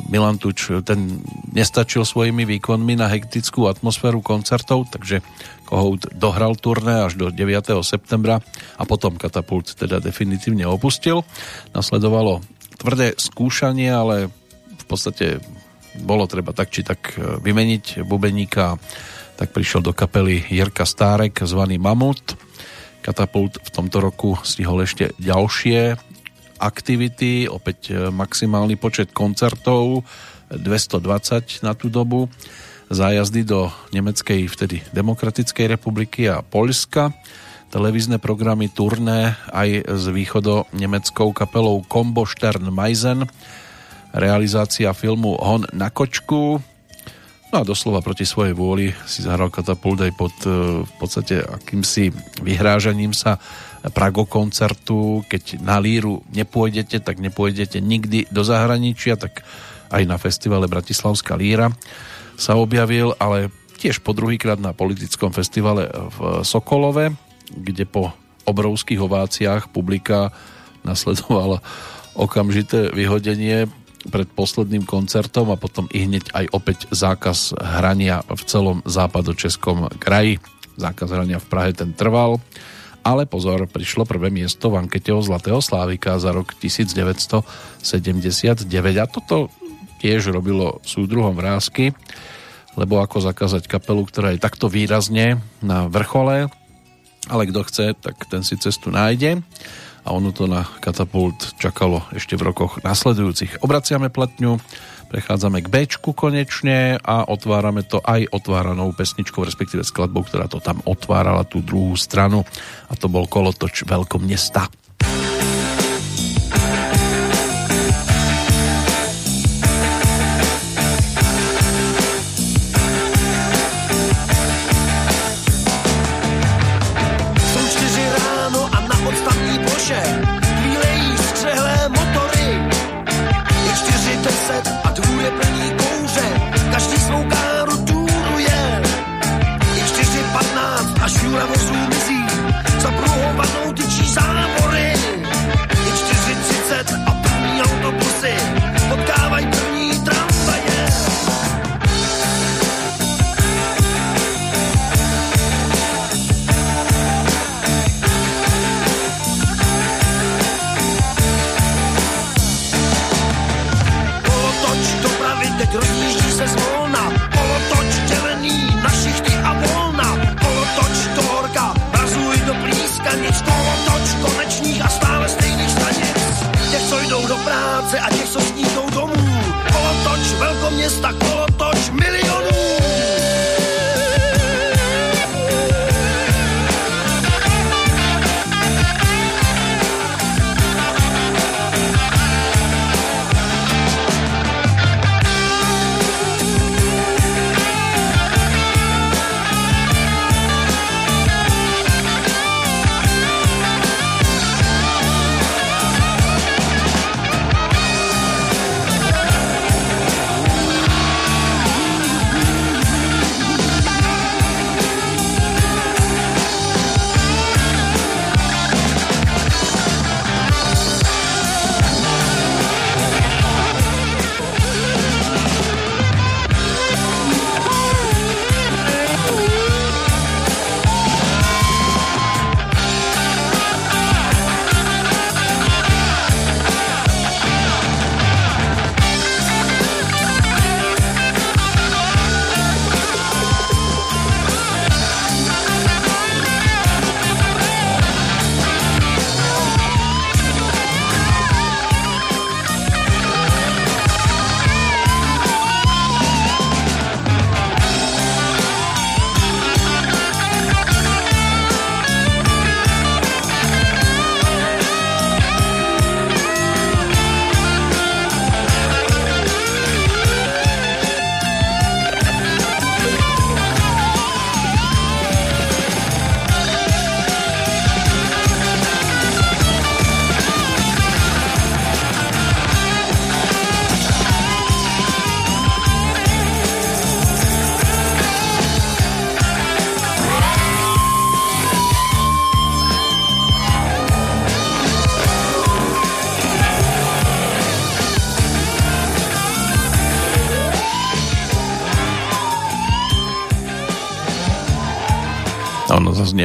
Milan Tuč ten nestačil svojimi výkonmi na hektickú atmosféru koncertov, takže Kohout dohral turné až do 9. septembra a potom katapult teda definitívne opustil. Nasledovalo tvrdé skúšanie, ale v podstate bolo treba tak či tak e, vymeniť bubeníka, tak prišiel do kapely Jirka Stárek, zvaný Mamut. Katapult v tomto roku stihol ešte ďalšie aktivity, opäť e, maximálny počet koncertov, 220 na tú dobu, zájazdy do Nemeckej vtedy Demokratickej republiky a Poľska, televízne programy turné aj s východo nemeckou kapelou Combo Stern Meisen, realizácia filmu Hon na kočku, No a doslova proti svojej vôli si zahral katapult aj pod e, v podstate akýmsi vyhrážaním sa Prago koncertu. Keď na líru nepôjdete, tak nepôjdete nikdy do zahraničia, tak aj na festivale Bratislavská líra sa objavil, ale tiež po druhýkrát na politickom festivale v Sokolove, kde po obrovských ováciách publika nasledovalo okamžité vyhodenie pred posledným koncertom a potom i hneď aj opäť zákaz hrania v celom západočeskom kraji. Zákaz hrania v Prahe ten trval, ale pozor, prišlo prvé miesto v ankete o Zlatého Slávika za rok 1979 a toto tiež robilo súdruhom vrázky, lebo ako zakázať kapelu, ktorá je takto výrazne na vrchole, ale kto chce, tak ten si cestu nájde a ono to na katapult čakalo ešte v rokoch nasledujúcich. Obraciame platňu, prechádzame k Bčku konečne a otvárame to aj otváranou pesničkou, respektíve skladbou, ktorá to tam otvárala tú druhú stranu a to bol kolotoč Veľkomesta. mesta.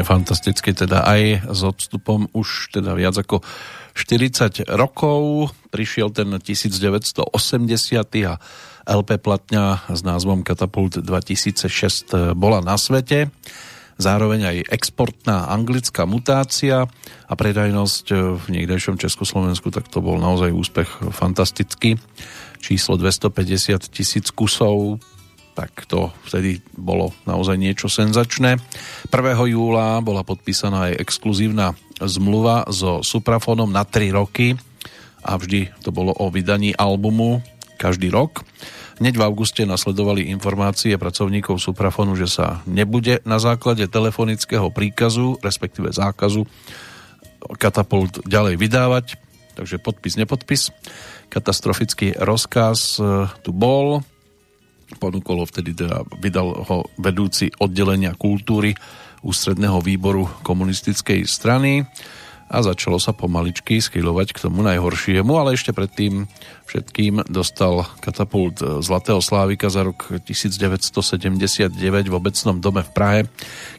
Znie fantasticky, teda aj s odstupom už teda viac ako 40 rokov. Prišiel ten 1980 a LP platňa s názvom Katapult 2006 bola na svete. Zároveň aj exportná anglická mutácia a predajnosť v niekdejšom Československu, tak to bol naozaj úspech fantastický. Číslo 250 tisíc kusov tak to vtedy bolo naozaj niečo senzačné. 1. júla bola podpísaná aj exkluzívna zmluva so Suprafónom na 3 roky a vždy to bolo o vydaní albumu každý rok. Hneď v auguste nasledovali informácie pracovníkov Suprafonu, že sa nebude na základe telefonického príkazu, respektíve zákazu, katapult ďalej vydávať, takže podpis, nepodpis. Katastrofický rozkaz e, tu bol, ponúkol ho vtedy teda, vydal ho vedúci oddelenia kultúry ústredného výboru komunistickej strany a začalo sa pomaličky schylovať k tomu najhoršiemu, ale ešte predtým všetkým dostal katapult Zlatého Slávika za rok 1979 v obecnom dome v Prahe,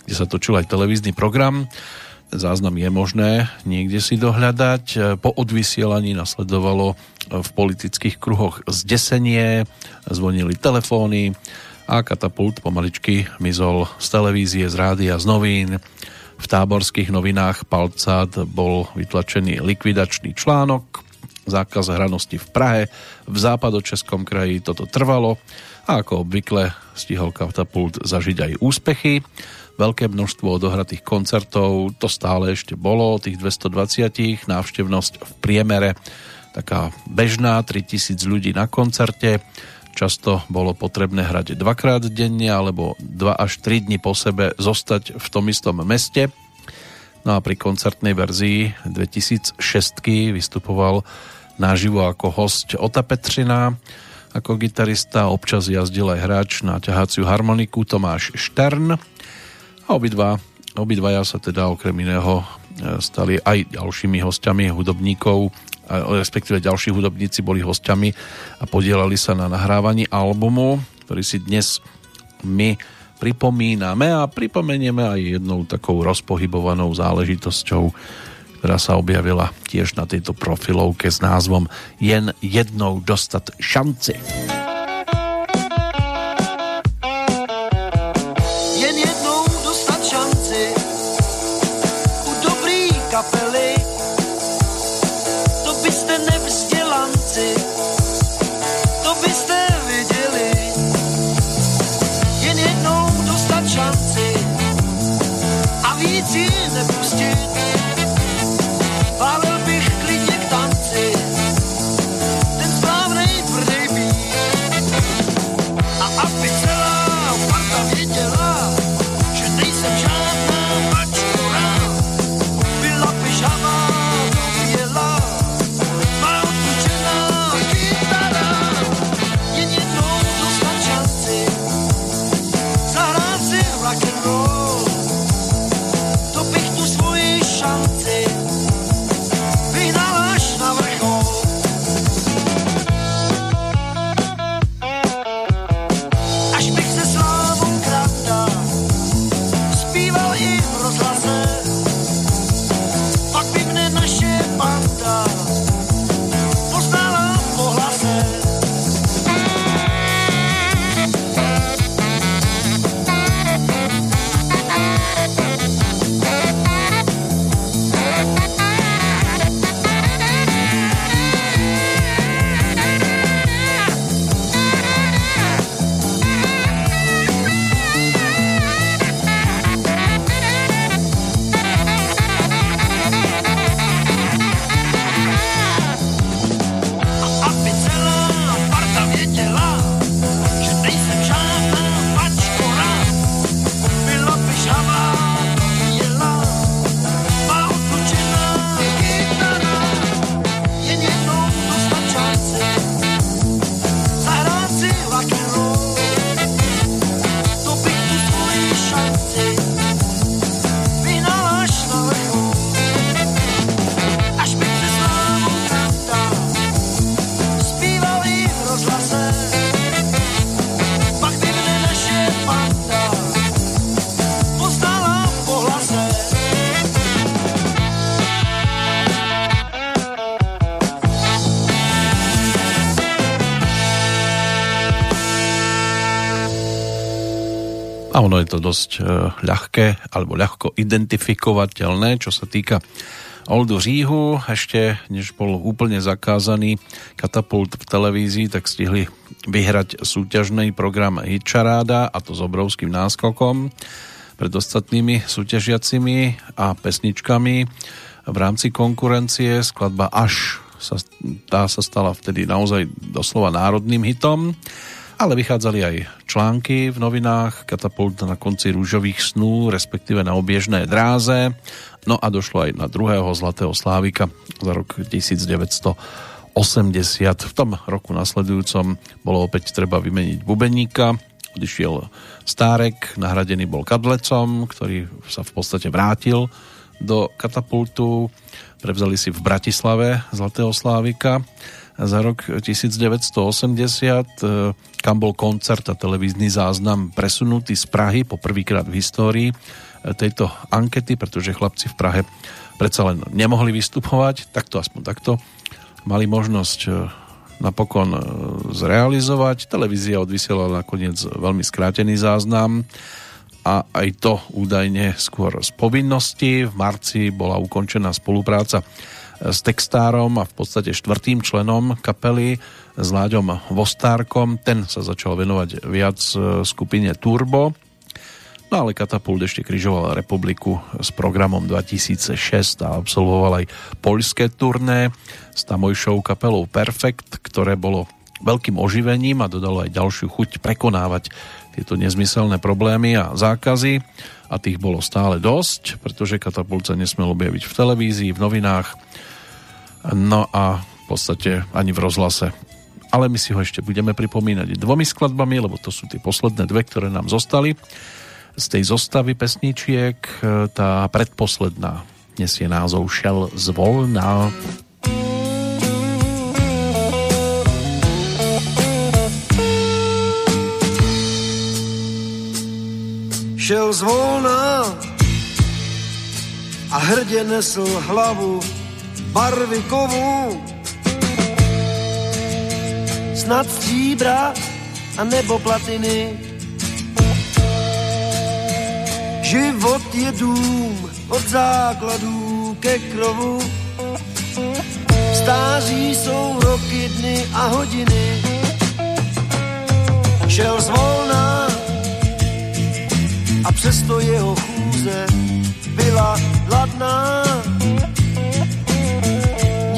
kde sa točil aj televízny program záznam je možné niekde si dohľadať. Po odvysielaní nasledovalo v politických kruhoch zdesenie, zvonili telefóny a katapult pomaličky mizol z televízie, z rádia, z novín. V táborských novinách Palcát bol vytlačený likvidačný článok, zákaz hranosti v Prahe, v západočeskom kraji toto trvalo a ako obvykle stihol katapult zažiť aj úspechy veľké množstvo odohratých koncertov, to stále ešte bolo, tých 220, návštevnosť v priemere taká bežná, 3000 ľudí na koncerte, často bolo potrebné hrať dvakrát denne alebo dva až tri dni po sebe zostať v tom istom meste. No a pri koncertnej verzii 2006 vystupoval naživo ako host Ota Petřina, ako gitarista, občas jazdil aj hráč na ťahaciu harmoniku Tomáš Štern, obidva, obidvaja sa teda okrem iného e, stali aj ďalšími hostiami hudobníkov, respektíve ďalší hudobníci boli hostiami a podielali sa na nahrávaní albumu, ktorý si dnes my pripomíname a pripomenieme aj jednou takou rozpohybovanou záležitosťou, ktorá sa objavila tiež na tejto profilovke s názvom Jen jednou dostat šanci. Ono je to dosť e, ľahké alebo ľahko identifikovateľné, čo sa týka Oldu Říhu. Ešte než bol úplne zakázaný katapult v televízii, tak stihli vyhrať súťažný program Hitcharáda a to s obrovským náskokom pred ostatnými súťažiacimi a pesničkami v rámci konkurencie. Skladba Až sa, tá sa stala vtedy naozaj doslova národným hitom ale vychádzali aj články v novinách, katapult na konci rúžových snú, respektíve na obiežné dráze. No a došlo aj na druhého Zlatého Slávika za rok 1980. V tom roku nasledujúcom bolo opäť treba vymeniť bubeníka, odišiel Stárek, nahradený bol Kadlecom, ktorý sa v podstate vrátil do katapultu. Prevzali si v Bratislave Zlatého Slávika za rok 1980, e, kam bol koncert a televízny záznam presunutý z Prahy po prvýkrát v histórii e, tejto ankety, pretože chlapci v Prahe predsa len nemohli vystupovať, takto aspoň takto mali možnosť e, napokon zrealizovať. Televízia odvysielala nakoniec veľmi skrátený záznam a aj to údajne skôr z povinnosti. V marci bola ukončená spolupráca s textárom a v podstate štvrtým členom kapely s Láďom Vostárkom. Ten sa začal venovať viac e, skupine Turbo. No ale Katapult ešte križoval republiku s programom 2006 a absolvoval aj poľské turné s tamojšou kapelou Perfect, ktoré bolo veľkým oživením a dodalo aj ďalšiu chuť prekonávať tieto nezmyselné problémy a zákazy a tých bolo stále dosť, pretože katapult sa nesmel objaviť v televízii, v novinách, No a v podstate ani v rozhlase. Ale my si ho ešte budeme pripomínať dvomi skladbami, lebo to sú tie posledné dve, ktoré nám zostali. Z tej zostavy pesničiek tá predposledná nesie názov Šel zvolná. Šel zvolná a hrdě nesl hlavu barvy kovů. Snad stříbra a nebo platiny. Život je dům od základů ke krovu. Stáří jsou roky, dny a hodiny. Šel zvolna a přesto jeho chůze byla hladná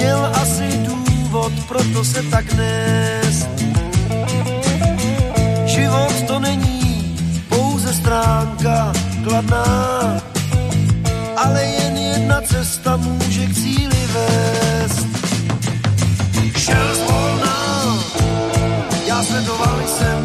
měl asi důvod, proto se tak nést. Život to není pouze stránka kladná, ale jen jedna cesta může k cíli vést. Šel zvolná, já sledoval jsem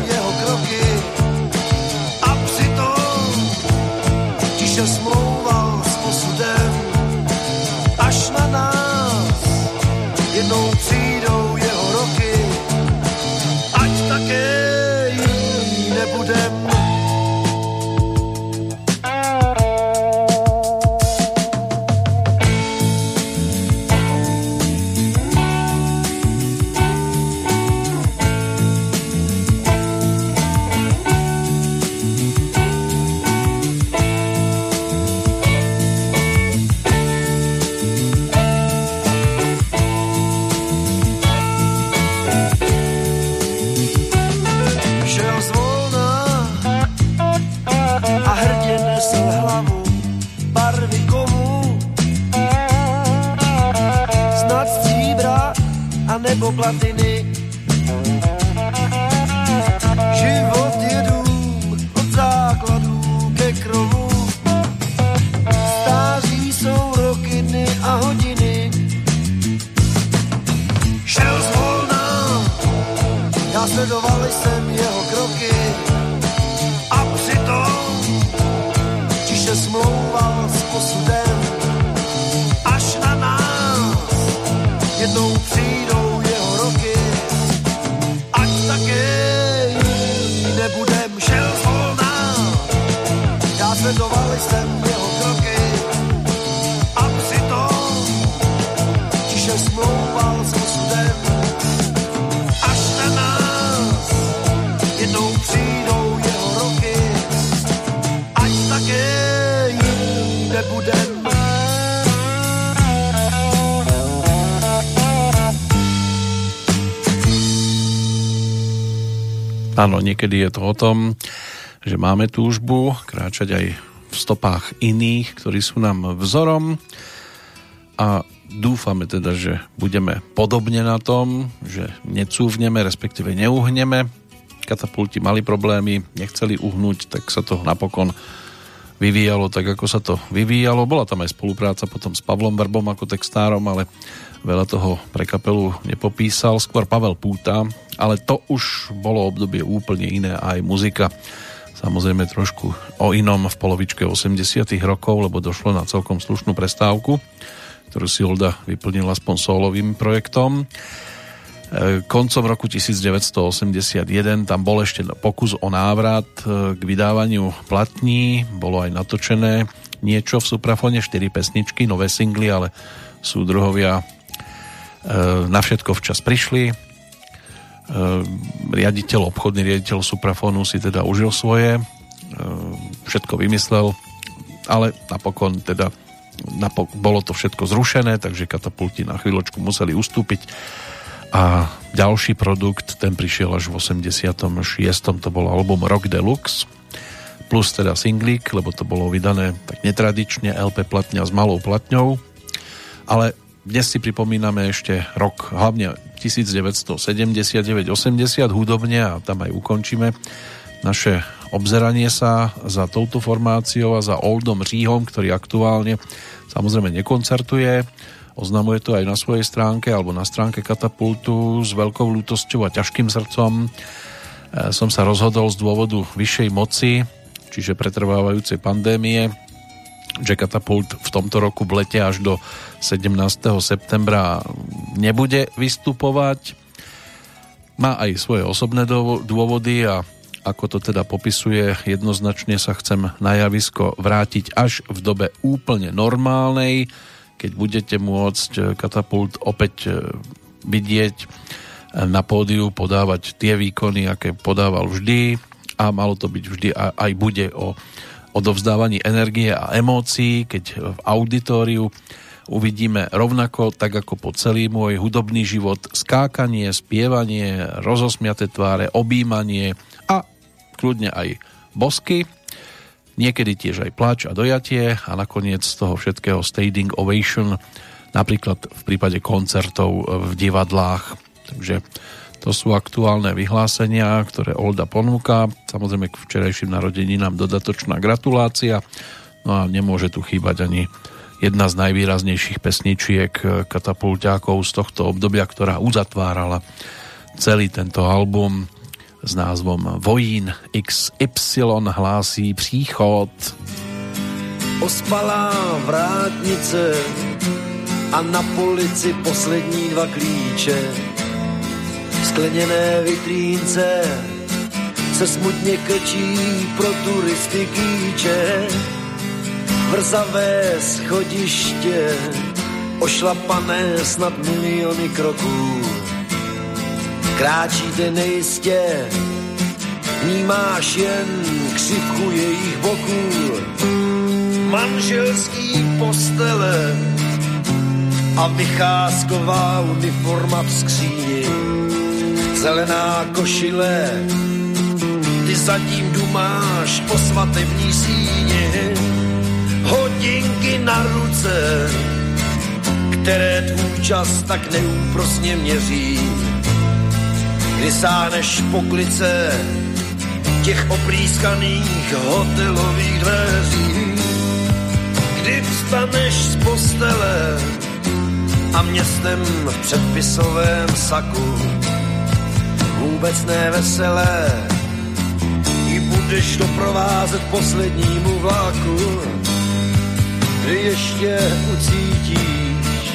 Áno, niekedy je to o tom, že máme túžbu kráčať aj v stopách iných, ktorí sú nám vzorom a dúfame teda, že budeme podobne na tom, že necúvneme, respektíve neuhneme. Katapulti mali problémy, nechceli uhnúť, tak sa to napokon vyvíjalo tak, ako sa to vyvíjalo. Bola tam aj spolupráca potom s Pavlom Verbom ako textárom, ale veľa toho pre kapelu nepopísal. Skôr Pavel Púta, ale to už bolo obdobie úplne iné aj muzika. Samozrejme trošku o inom v polovičke 80 rokov, lebo došlo na celkom slušnú prestávku, ktorú si Olda vyplnila aspoň solovým projektom. E, koncom roku 1981 tam bol ešte pokus o návrat e, k vydávaniu platní, bolo aj natočené niečo v Suprafone, 4 pesničky, nové singly, ale súdruhovia e, na všetko včas prišli. Riaditeľ, obchodný riaditeľ Suprafonu si teda užil svoje, všetko vymyslel, ale napokon teda napok- bolo to všetko zrušené, takže katapulti na chvíľočku museli ustúpiť a ďalší produkt, ten prišiel až v 86. to bol album Rock Deluxe plus teda singlík, lebo to bolo vydané tak netradične LP platňa s malou platňou ale dnes si pripomíname ešte rok hlavne 1979-80 hudobne a tam aj ukončíme naše obzeranie sa za touto formáciou a za Oldom Říhom, ktorý aktuálne samozrejme nekoncertuje Oznamuje to aj na svojej stránke alebo na stránke Katapultu s veľkou lútosťou a ťažkým srdcom. E, som sa rozhodol z dôvodu vyššej moci, čiže pretrvávajúcej pandémie, že Katapult v tomto roku v lete až do 17. septembra nebude vystupovať. Má aj svoje osobné dôvody a ako to teda popisuje, jednoznačne sa chcem na javisko vrátiť až v dobe úplne normálnej, keď budete môcť eh, katapult opäť eh, vidieť eh, na pódiu, podávať tie výkony, aké podával vždy a malo to byť vždy a aj bude o odovzdávaní energie a emócií, keď v auditóriu uvidíme rovnako, tak ako po celý môj hudobný život, skákanie, spievanie, rozosmiaté tváre, objímanie a kľudne aj bosky niekedy tiež aj plač a dojatie a nakoniec z toho všetkého standing ovation, napríklad v prípade koncertov v divadlách. Takže to sú aktuálne vyhlásenia, ktoré Olda ponúka. Samozrejme k včerajším narodeninám dodatočná gratulácia. No a nemôže tu chýbať ani jedna z najvýraznejších pesničiek katapulťákov z tohto obdobia, ktorá uzatvárala celý tento album s názvom Vojín XY hlásí příchod. Ospalá vrátnice a na polici poslední dva klíče. Skleněné vitrínce se smutně krčí pro turisty kýče. Vrzavé schodiště, ošlapané snad miliony kroků Kráčíte nejistě, vnímáš jen křivku jejich boků. Manželský postele a vycházková uniforma v skříni. Zelená košile, ty zatím dumáš po svatební síni. Hodinky na ruce, které tvůj čas tak neúprosně měří kdy sáhneš po klice těch oprýskaných hotelových dveří, kdy vstaneš z postele a městem v předpisovém saku vůbec neveselé. I budeš doprovázet poslednímu vlaku, kdy ještě ucítíš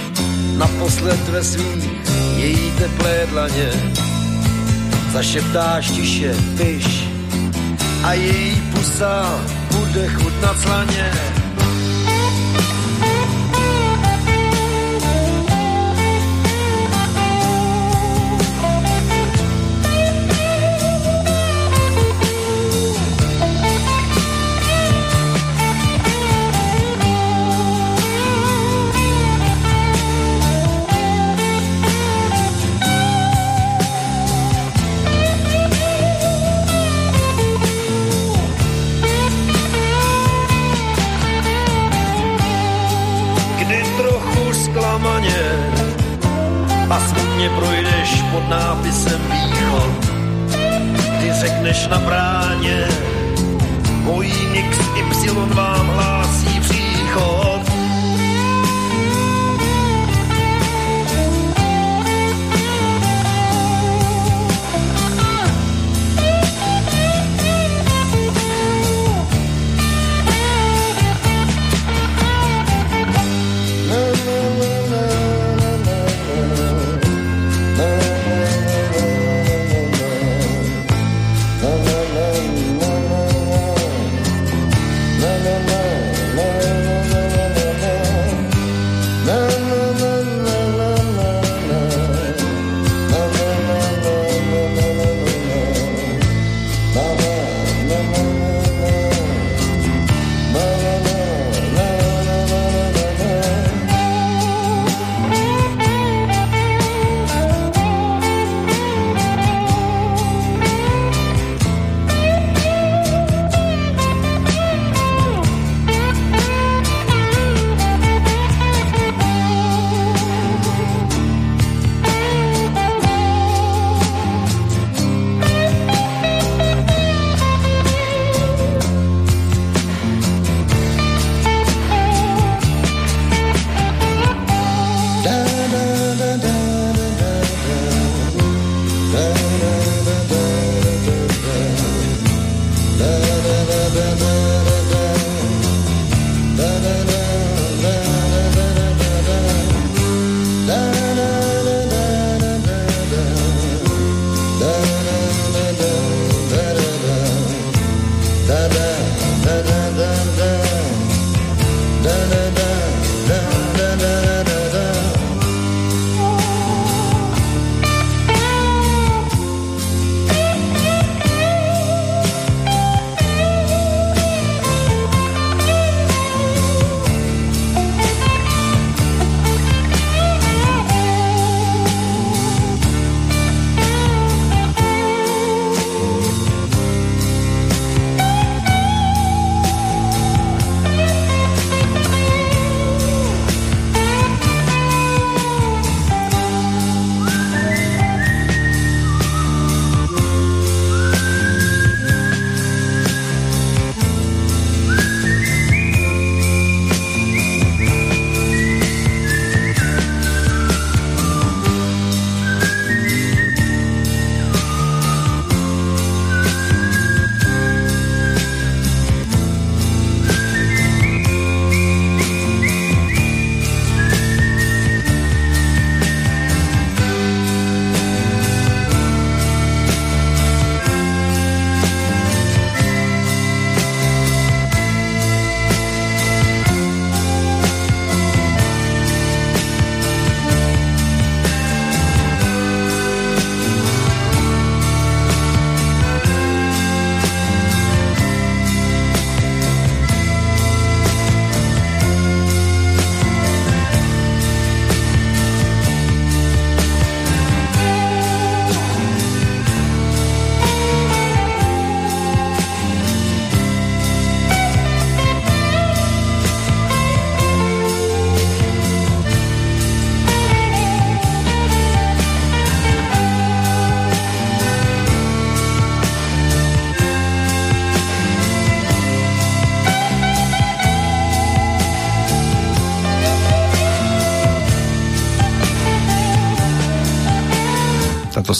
naposled ve svých její teplé dlaně. Zašeptáš tiše piš a její pusa bude chutnat slaně. Mě projdeš pod nápisem východ. Ty řekneš na bráně, Boeing XY vám hlásí příchod.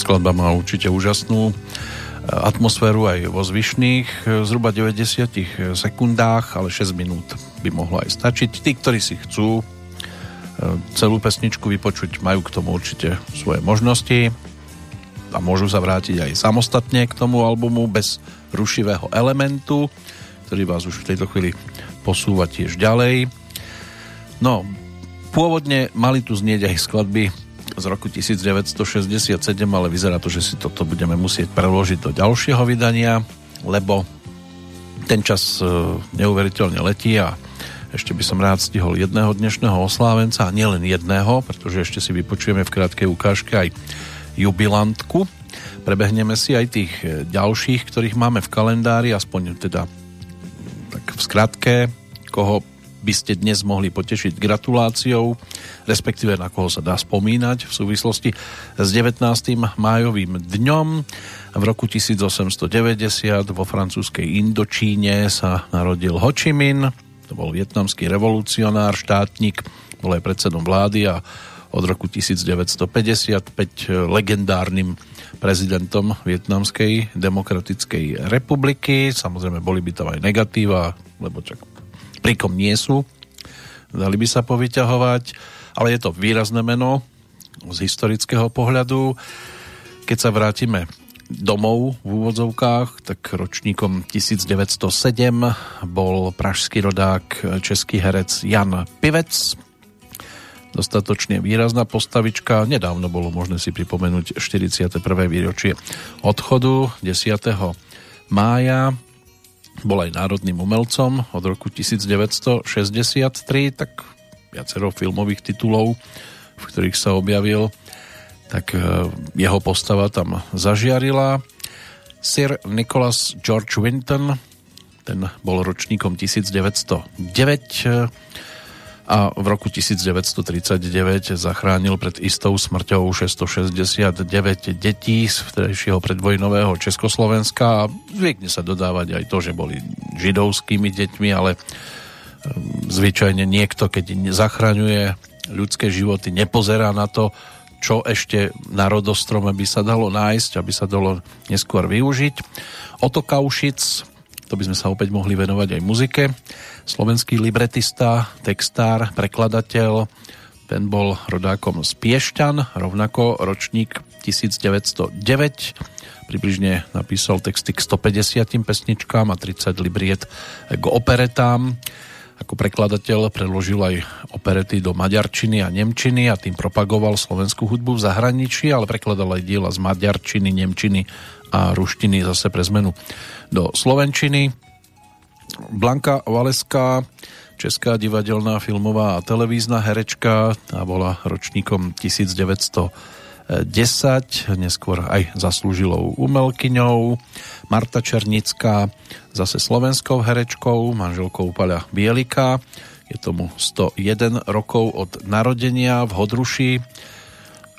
Skladba má určite úžasnú e, atmosféru aj vo zvyšných e, zhruba 90 sekundách, ale 6 minút by mohlo aj stačiť. Tí, ktorí si chcú e, celú pesničku vypočuť, majú k tomu určite svoje možnosti a môžu sa vrátiť aj samostatne k tomu albumu bez rušivého elementu, ktorý vás už v tejto chvíli posúva tiež ďalej. No, pôvodne mali tu znieť aj skladby z roku 1967, ale vyzerá to, že si toto budeme musieť preložiť do ďalšieho vydania, lebo ten čas e, neuveriteľne letí a ešte by som rád stihol jedného dnešného oslávenca a nielen jedného, pretože ešte si vypočujeme v krátkej ukážke aj jubilantku. Prebehneme si aj tých e, ďalších, ktorých máme v kalendári, aspoň teda tak v skratke, koho by ste dnes mohli potešiť gratuláciou, respektíve na koho sa dá spomínať v súvislosti s 19. májovým dňom. V roku 1890 vo francúzskej Indočíne sa narodil Ho Chi Minh, to bol vietnamský revolucionár, štátnik, bol aj predsedom vlády a od roku 1955 legendárnym prezidentom Vietnamskej demokratickej republiky. Samozrejme, boli by tam aj negatíva, lebo čak prikom nie sú. Dali by sa povyťahovať, ale je to výrazné meno z historického pohľadu. Keď sa vrátime domov v úvodzovkách, tak ročníkom 1907 bol pražský rodák český herec Jan Pivec, dostatočne výrazná postavička. Nedávno bolo možné si pripomenúť 41. výročie odchodu 10. mája. Bol aj národným umelcom od roku 1963, tak viacero filmových titulov, v ktorých sa objavil, tak e, jeho postava tam zažiarila. Sir Nicholas George Winton, ten bol ročníkom 1909, a v roku 1939 zachránil pred istou smrťou 669 detí z vtedajšieho predvojnového Československa a zvykne sa dodávať aj to, že boli židovskými deťmi, ale ehm, zvyčajne niekto, keď zachraňuje ľudské životy, nepozerá na to, čo ešte na rodostrome by sa dalo nájsť, aby sa dalo neskôr využiť. Oto Kaušic, to by sme sa opäť mohli venovať aj muzike slovenský libretista, textár, prekladateľ. Ten bol rodákom z Piešťan, rovnako ročník 1909. Približne napísal texty k 150 pesničkám a 30 libriet k operetám. Ako prekladateľ preložil aj operety do maďarčiny a nemčiny a tým propagoval slovenskú hudbu v zahraničí, ale prekladal aj diela z maďarčiny, nemčiny a ruštiny zase pre zmenu do slovenčiny. Blanka Valeská, česká divadelná, filmová a televízna herečka, tá bola ročníkom 1910, neskôr aj zaslúžilou umelkyňou. Marta Černická, zase slovenskou herečkou, manželkou Paľa Bielika. Je tomu 101 rokov od narodenia v Hodruši.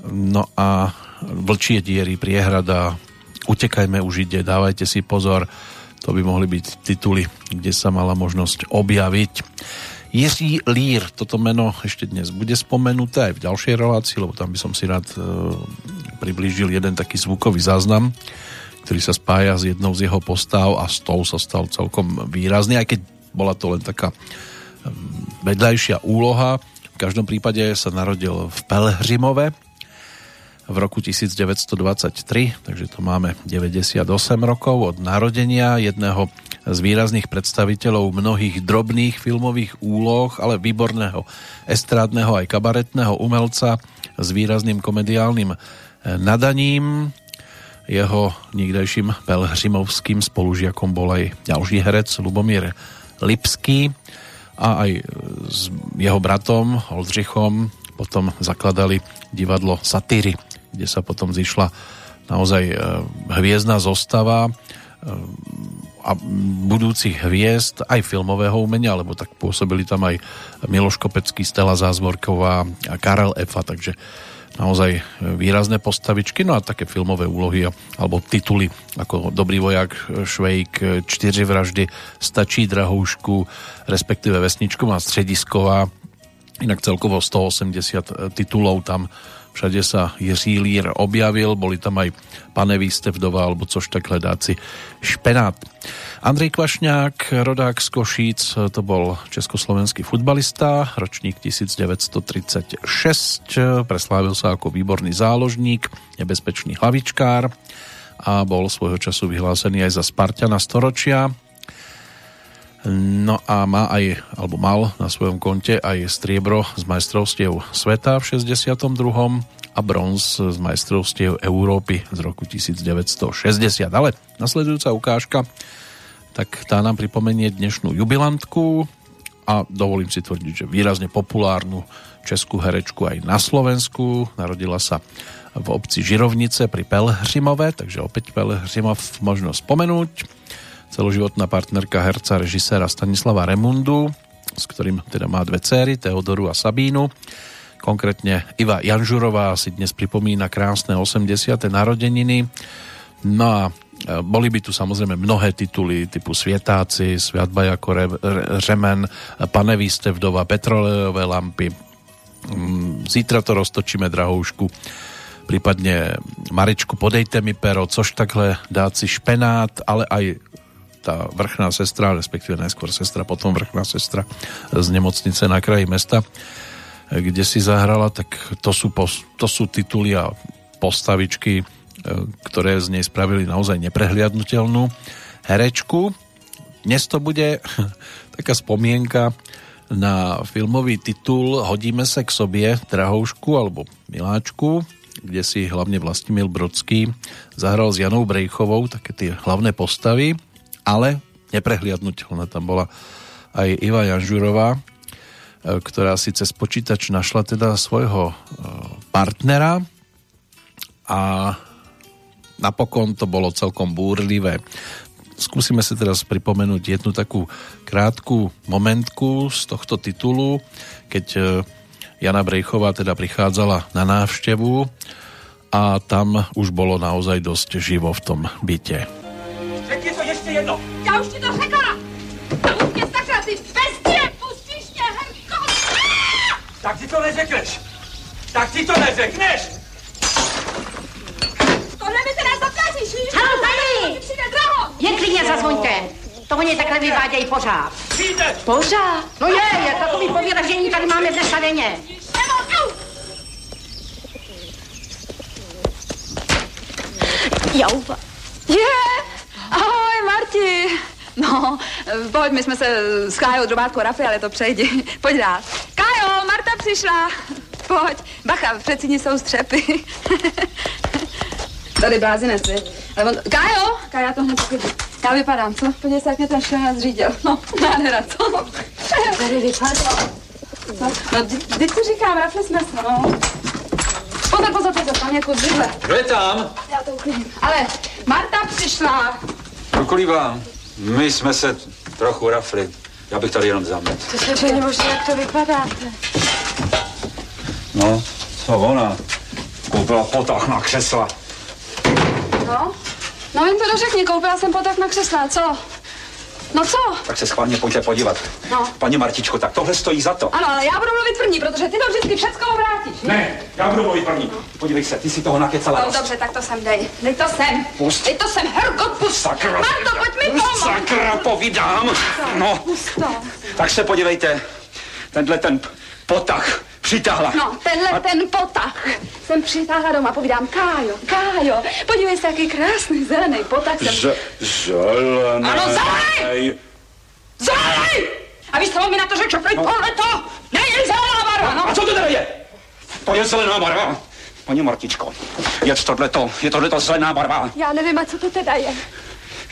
No a Vlčie diery, priehrada, utekajme už ide, dávajte si pozor, to by mohli byť tituly, kde sa mala možnosť objaviť. Jiří Lír, toto meno ešte dnes bude spomenuté aj v ďalšej relácii, lebo tam by som si rád e, priblížil jeden taký zvukový záznam, ktorý sa spája s jednou z jeho postáv a s tou sa stal celkom výrazný, aj keď bola to len taká e, vedľajšia úloha. V každom prípade sa narodil v Pelhřimove, v roku 1923, takže to máme 98 rokov od narodenia jedného z výrazných predstaviteľov mnohých drobných filmových úloh, ale výborného estrádneho aj kabaretného umelca s výrazným komediálnym eh, nadaním. Jeho nikdejším pelhřimovským spolužiakom bol aj ďalší herec Lubomír Lipský a aj s jeho bratom Oldřichom potom zakladali divadlo Satyry kde sa potom zišla naozaj e, hviezdna zostava e, a budúcich hviezd aj filmového umenia, lebo tak pôsobili tam aj Miloš Kopecký, Stella Zázvorková a Karel Efa, takže naozaj výrazné postavičky, no a také filmové úlohy alebo tituly ako Dobrý vojak, Švejk, Čtyři vraždy, Stačí drahoušku, respektíve Vesničko má středisková, inak celkovo 180 titulov tam Všade sa Jiří Lír objavil, boli tam aj pane Výstevdová alebo což tak hledáci špenát. Andrej Kvašňák, rodák z Košíc, to bol československý futbalista, ročník 1936, preslávil sa ako výborný záložník, nebezpečný hlavičkár a bol svojho času vyhlásený aj za Spartana storočia. No a má aj, alebo mal na svojom konte aj striebro z majstrovstiev sveta v 62. a bronz z majstrovstiev Európy z roku 1960. Ale nasledujúca ukážka, tak tá nám pripomenie dnešnú jubilantku a dovolím si tvrdiť, že výrazne populárnu českú herečku aj na Slovensku. Narodila sa v obci Žirovnice pri Pelhřimove, takže opäť Pelhřimov možno spomenúť celoživotná partnerka herca, režiséra Stanislava Remundu, s ktorým teda má dve céry, Teodoru a Sabínu. Konkrétne Iva Janžurová si dnes pripomína krásne 80. narodeniny. No a e, boli by tu samozrejme mnohé tituly typu Svietáci, Sviatba ako re, re, Řemen, Pane ste vdova, Petrolejové lampy, mm, Zítra to roztočíme, drahoušku, prípadne Marečku, podejte mi pero, což takhle dát si špenát, ale aj tá vrchná sestra, respektíve najskôr sestra, potom vrchná sestra z nemocnice na kraji mesta, kde si zahrala, tak to sú, to sú tituly a postavičky, e, ktoré z nej spravili naozaj neprehliadnutelnú herečku. Dnes to bude taká spomienka na filmový titul Hodíme sa k sobě, Drahoušku alebo Miláčku, kde si hlavne Vlastimil Brodský zahral s Janou Brejchovou také tie hlavné postavy, ale neprehliadnutelná tam bola aj Iva Janžurová, e, ktorá si cez počítač našla teda svojho e, partnera a napokon to bolo celkom búrlivé. Skúsime si teraz pripomenúť jednu takú krátku momentku z tohto titulu, keď e, Jana Brejchová teda prichádzala na návštevu a tam už bolo naozaj dosť živo v tom byte. Řekni Tak ti to neřekneš. Tak ti to neřekneš. Tohle mi teda zakazíš, víš? Halo, tady! Jen klidně zazvoňte. To oni takhle vyvádějí pořád. Přijde. Pořád? No je, je, takový pověražení tady máme dneska denně. Nebo, au! Jouba. Je! Ahoj, Marti! No, pojď, my jsme se s Kájou drobátkou rafli, ale to přejdi. Pojď rád. Kájo, Marta přišla. Pojď. Bacha, v předsíni jsou střepy. Tady blázinec, vy. Ale on... Kájo! Kája to hned poklidí. Já vypadám, co? Podívej se, jak mě ten šel zřídil. No, nádhera, co? Tady vypadá. No, teď to říkám, rafli jsme se, no. Pozor, pozor, pozor, tam je kus židle. Kdo je tam? Já to uklidím. Ale Marta přišla. Kvůli vám. My jsme se trochu rafli. Já bych tady jenom zamet. To není možné, jak to vypadáte. No, co ona? Koupila potah na křesla. No? No jen to dořekni, koupila jsem potah na křesla, co? No co? Tak se schválně pojďte podívat. No. Paní Martičko, tak tohle stojí za to. Ano, ale já budu mluvit první, protože ty to vždycky všecko obrátíš. Ne, já budu mluvit první. Podívej se, ty si toho nakecala No dobře, tak to sem dej. Dej to sem. Pust. Dej to sem, Herko, pust. Sakra. Marto, pojď mi pomoct. Sakra, povídám. No, Pust to. tak se podívejte. Tenhle ten potah přitáhla. No, tenhle ten potah jsem přitáhla doma, povídám, Kájo, Kájo, podívej se, jaký krásný zelený potah jsem... Z- zelený. Ano, zelený! Zelený! A víš, co on mi na to řekl? No. Tohle to není zelená barva, no. A co to teda je? To je zelená barva. Paní Martičko, je tohleto, je tohleto zelená barva. Já nevím, a co to teda je.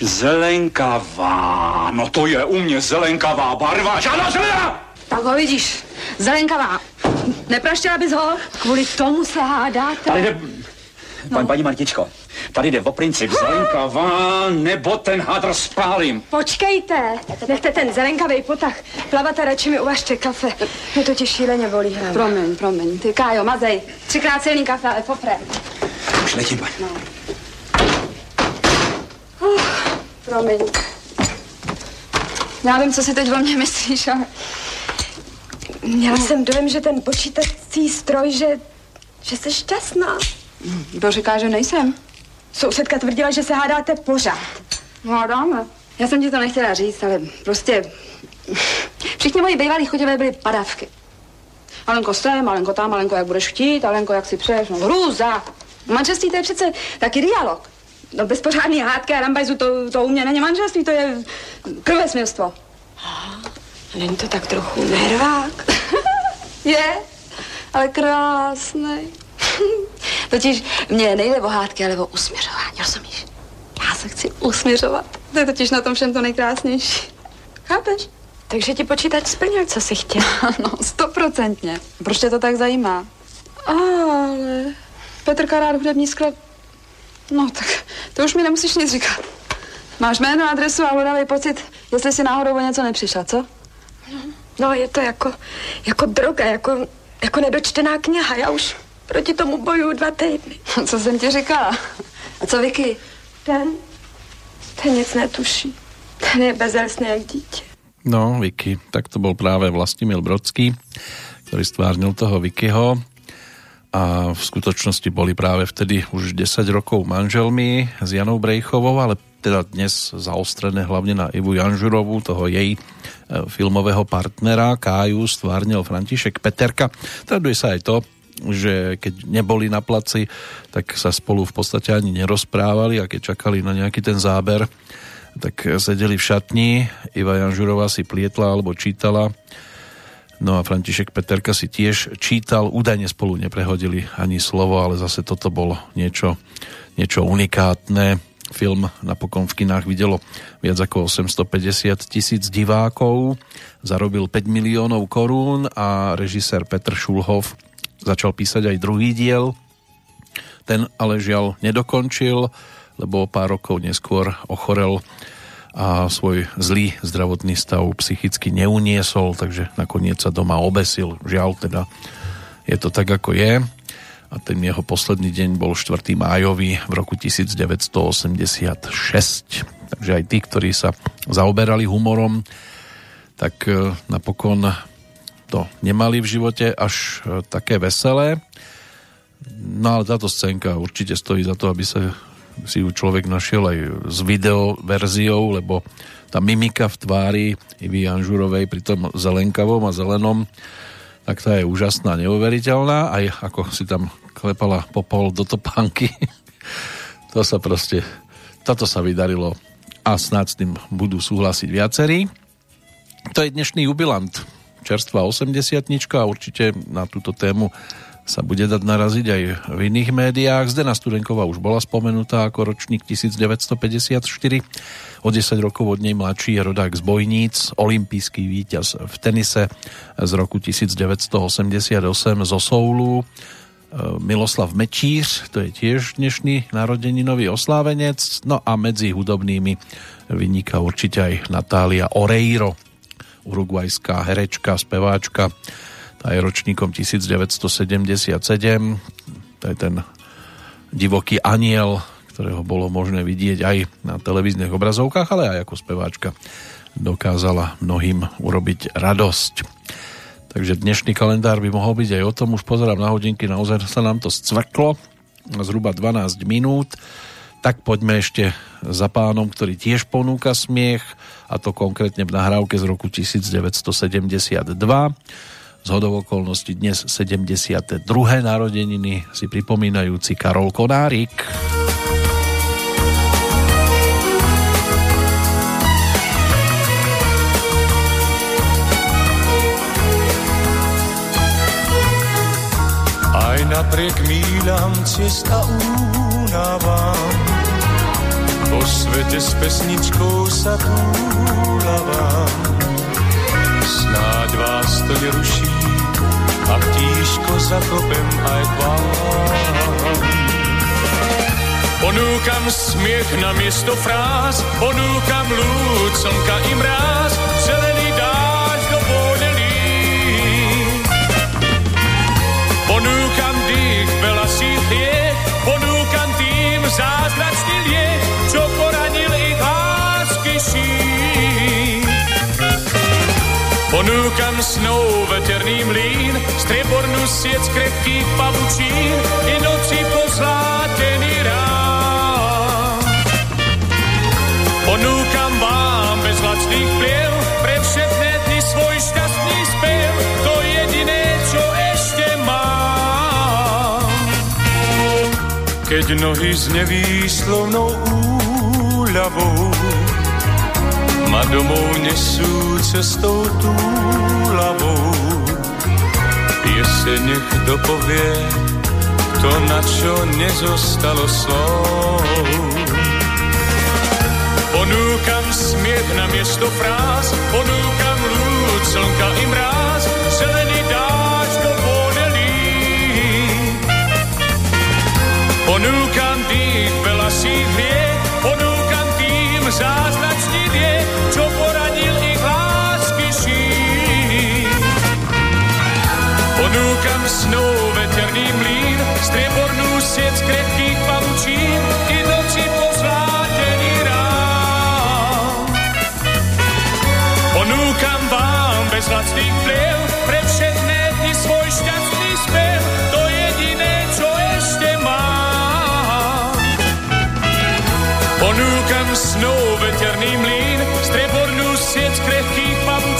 Zelenkavá, no to je u mě zelenkavá barva, žádná zelená! Tak ho vidíš, zelenkavá. Nepraštěla bys ho? Kvůli tomu se hádáte. Tady jde, pan, paní Martičko, tady jde o princip zelenkavá, nebo ten hadr spálím. Počkejte, nechte ten zelenkavý potah. Plavate, radši mi uvažte kafe. Mě to ti šíleně bolí hlava. Promiň, promiň. Ty Kájo, mazej. Třikrát silný kafe, ale popre. Už letím, paní. No. Uh, promiň. Já vím, co si teď o mě myslíš, ale... Měla jsem dojem, že ten počítací stroj, že, že jsi šťastná. Kdo říká, že nejsem? Sousedka tvrdila, že se hádáte pořád. No Hádáme. Já jsem ti to nechtěla říct, ale prostě... Všichni moji bývalí chodové byly padavky. Malenko sem, malenko tam, malenko jak budeš chtít, malenko jak si přeješ, no hrůza. Manželství to je přece taky dialog. No bez pořádný hádky a rambajzu to, to u mě není manželství, to je krvesmilstvo. Není to tak trochu nervák? je, ale krásný. totiž mě nejde o hádky, ale o usměřování, rozumíš? Já se chci usměřovat. To je totiž na tom všem to nejkrásnější. Chápeš? Takže ti počítač splnil, co jsi chtěl. No, stoprocentně. Proč tě to tak zajímá? Ale Petr rád hudební sklad. No, tak to už mi nemusíš nic říkat. Máš jméno, adresu a hlodavý pocit, jestli si náhodou o něco nepřišla, co? No, je to jako, jako droga, jako, jako nedočtená kniha. Já už proti tomu bojuju dva týdny. Co jsem ti říkala? A co Vicky? Ten, ten nic netuší. Ten je bezelstný jak dítě. No, Vicky, tak to bol práve Vlastimil Brodský, ktorý stvárnil toho Vickyho a v skutočnosti boli práve vtedy už 10 rokov manželmi s Janou Brejchovou, ale teda dnes zaostrené hlavne na Ivu Janžurovú, toho jej filmového partnera Káju stvárnil František Peterka. Traduje sa aj to, že keď neboli na placi, tak sa spolu v podstate ani nerozprávali a keď čakali na nejaký ten záber, tak sedeli v šatni, Iva Janžurová si plietla alebo čítala, no a František Peterka si tiež čítal, údajne spolu neprehodili ani slovo, ale zase toto bolo niečo, niečo unikátne. Film napokon v kinách videlo viac ako 850 tisíc divákov, zarobil 5 miliónov korún a režisér Petr Šulhov začal písať aj druhý diel. Ten ale žiaľ nedokončil, lebo pár rokov neskôr ochorel a svoj zlý zdravotný stav psychicky neuniesol, takže nakoniec sa doma obesil. Žiaľ teda je to tak, ako je. A ten jeho posledný deň bol 4. májový v roku 1986. Takže aj tí, ktorí sa zaoberali humorom, tak e, napokon to nemali v živote až e, také veselé. No ale táto scénka určite stojí za to, aby sa si ju človek našiel aj s video verziou, lebo tá mimika v tvári Ivy Janžurovej pri tom zelenkavom a zelenom tak tá je úžasná, neuveriteľná, aj ako si tam klepala popol do topánky. to sa proste, toto sa vydarilo a snad s tým budú súhlasiť viacerí. To je dnešný jubilant, čerstvá 80 a určite na túto tému sa bude dať naraziť aj v iných médiách. Zdena Studenková už bola spomenutá ako ročník 1954. O 10 rokov od nej mladší je rodák z Bojníc, olimpijský víťaz v tenise z roku 1988 zo Soulu. E, Miloslav Mečíř, to je tiež dnešný narodeninový oslávenec. No a medzi hudobnými vyniká určite aj Natália Oreiro, uruguajská herečka, speváčka, je ročníkom 1977. To je ten divoký aniel, ktorého bolo možné vidieť aj na televíznych obrazovkách, ale aj ako speváčka dokázala mnohým urobiť radosť. Takže dnešný kalendár by mohol byť aj o tom, už pozerám na hodinky, naozaj sa nám to scvrklo, zhruba 12 minút, tak poďme ešte za pánom, ktorý tiež ponúka smiech, a to konkrétne v nahrávke z roku 1972 z hodov okolností dnes 72. narodeniny si pripomínajúci Karol Konárik. Aj napriek míľam cesta únavám, po svete s pesničkou sa túlavám snáď vás to neruší a tížko zakopem aj k vám. Ponúkam smiech na miesto fráz, ponúkam lúd, slnka i mráz, zelený Ponúkam snou veterný mlín, striebornú sieť krepkých pavučín i noci poslátený rám. Ponúkam vám bez lačných pliev, pre všetné dny svoj šťastný spev, to jediné, čo ešte mám. Keď nohy z nevýslovnou úľavou ma domov nesú cestou túlavou. Jeseň nech dopovie to, na čo nezostalo slov. Ponúkam smiech na miesto fráz, ponúkam lúd, slnka i mráz, zelený dáž do podelí. Ponúkam dých, veľa si hriech, ponúkam tým vie, čo poranil ich lásky šír. Snou veterný mlín, striebornú sieť krepkých pavučín i noci pozlátený rám. Ponúkam vám bez lacných pliev, pre všetné dni svoj šťastný spev, to jediné, čo ešte mám. Ponúkam snou veterný mlín,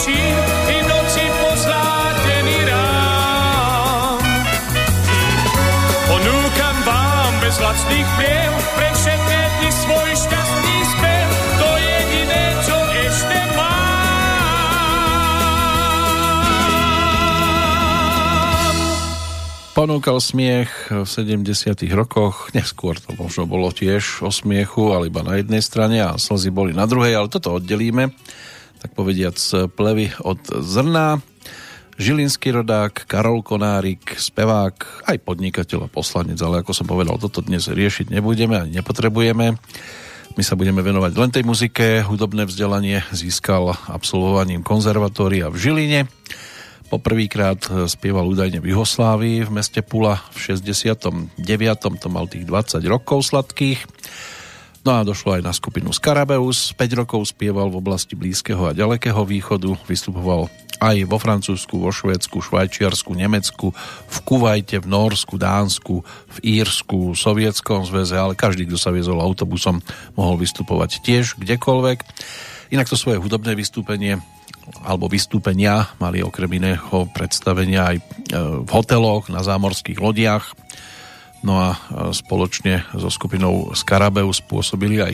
pavučín i bez lacných priev, pre svoj šťastný spev, to jediné, čo ešte mám. Ponúkal smiech v 70 rokoch, neskôr to možno bolo tiež o smiechu, ale iba na jednej strane a slzy boli na druhej, ale toto oddelíme, tak povediac plevy od zrna. Žilinský rodák, Karol Konárik, spevák, aj podnikateľ a poslanec, ale ako som povedal, toto dnes riešiť nebudeme ani nepotrebujeme. My sa budeme venovať len tej muzike. Hudobné vzdelanie získal absolvovaním konzervatória v Žiline. Poprvýkrát spieval údajne v Juhoslávii v meste Pula v 69. To mal tých 20 rokov sladkých. No a došlo aj na skupinu Scarabeus. 5 rokov spieval v oblasti Blízkeho a Ďalekého východu. Vystupoval aj vo Francúzsku, vo Švédsku, Švajčiarsku, Nemecku, v Kuvajte, v Norsku, Dánsku, v Írsku, Sovietskom zväze, ale každý, kto sa viezol autobusom, mohol vystupovať tiež kdekoľvek. Inak to svoje hudobné vystúpenie alebo vystúpenia mali okrem iného predstavenia aj e, v hoteloch, na zámorských lodiach. No a spoločne so skupinou Skarabeu spôsobili aj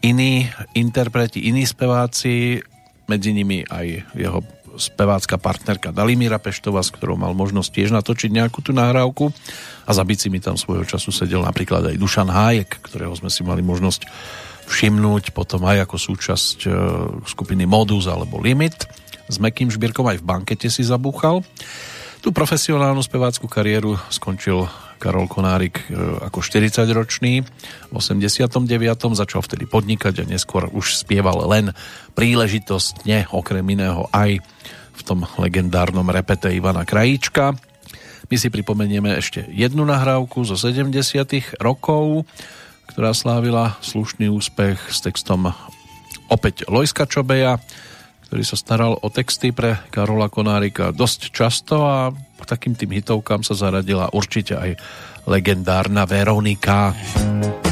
iní interpreti, iní speváci, medzi nimi aj jeho spevácka partnerka Dalimíra Peštova, s ktorou mal možnosť tiež natočiť nejakú tú nahrávku a za bicimi tam svojho času sedel napríklad aj Dušan Hájek, ktorého sme si mali možnosť všimnúť potom aj ako súčasť e, skupiny Modus alebo Limit. S Mekým Žbírkom aj v bankete si zabúchal. Tú profesionálnu spevácku kariéru skončil Karol Konárik e, ako 40-ročný. V 89. začal vtedy podnikať a neskôr už spieval len príležitostne, okrem iného aj v tom legendárnom repete Ivana Krajíčka. My si pripomenieme ešte jednu nahrávku zo 70 rokov, ktorá slávila slušný úspech s textom opäť Lojska Čobeja, ktorý sa staral o texty pre Karola Konárika dosť často a takým tým hitovkám sa zaradila určite aj legendárna Veronika. Veronika.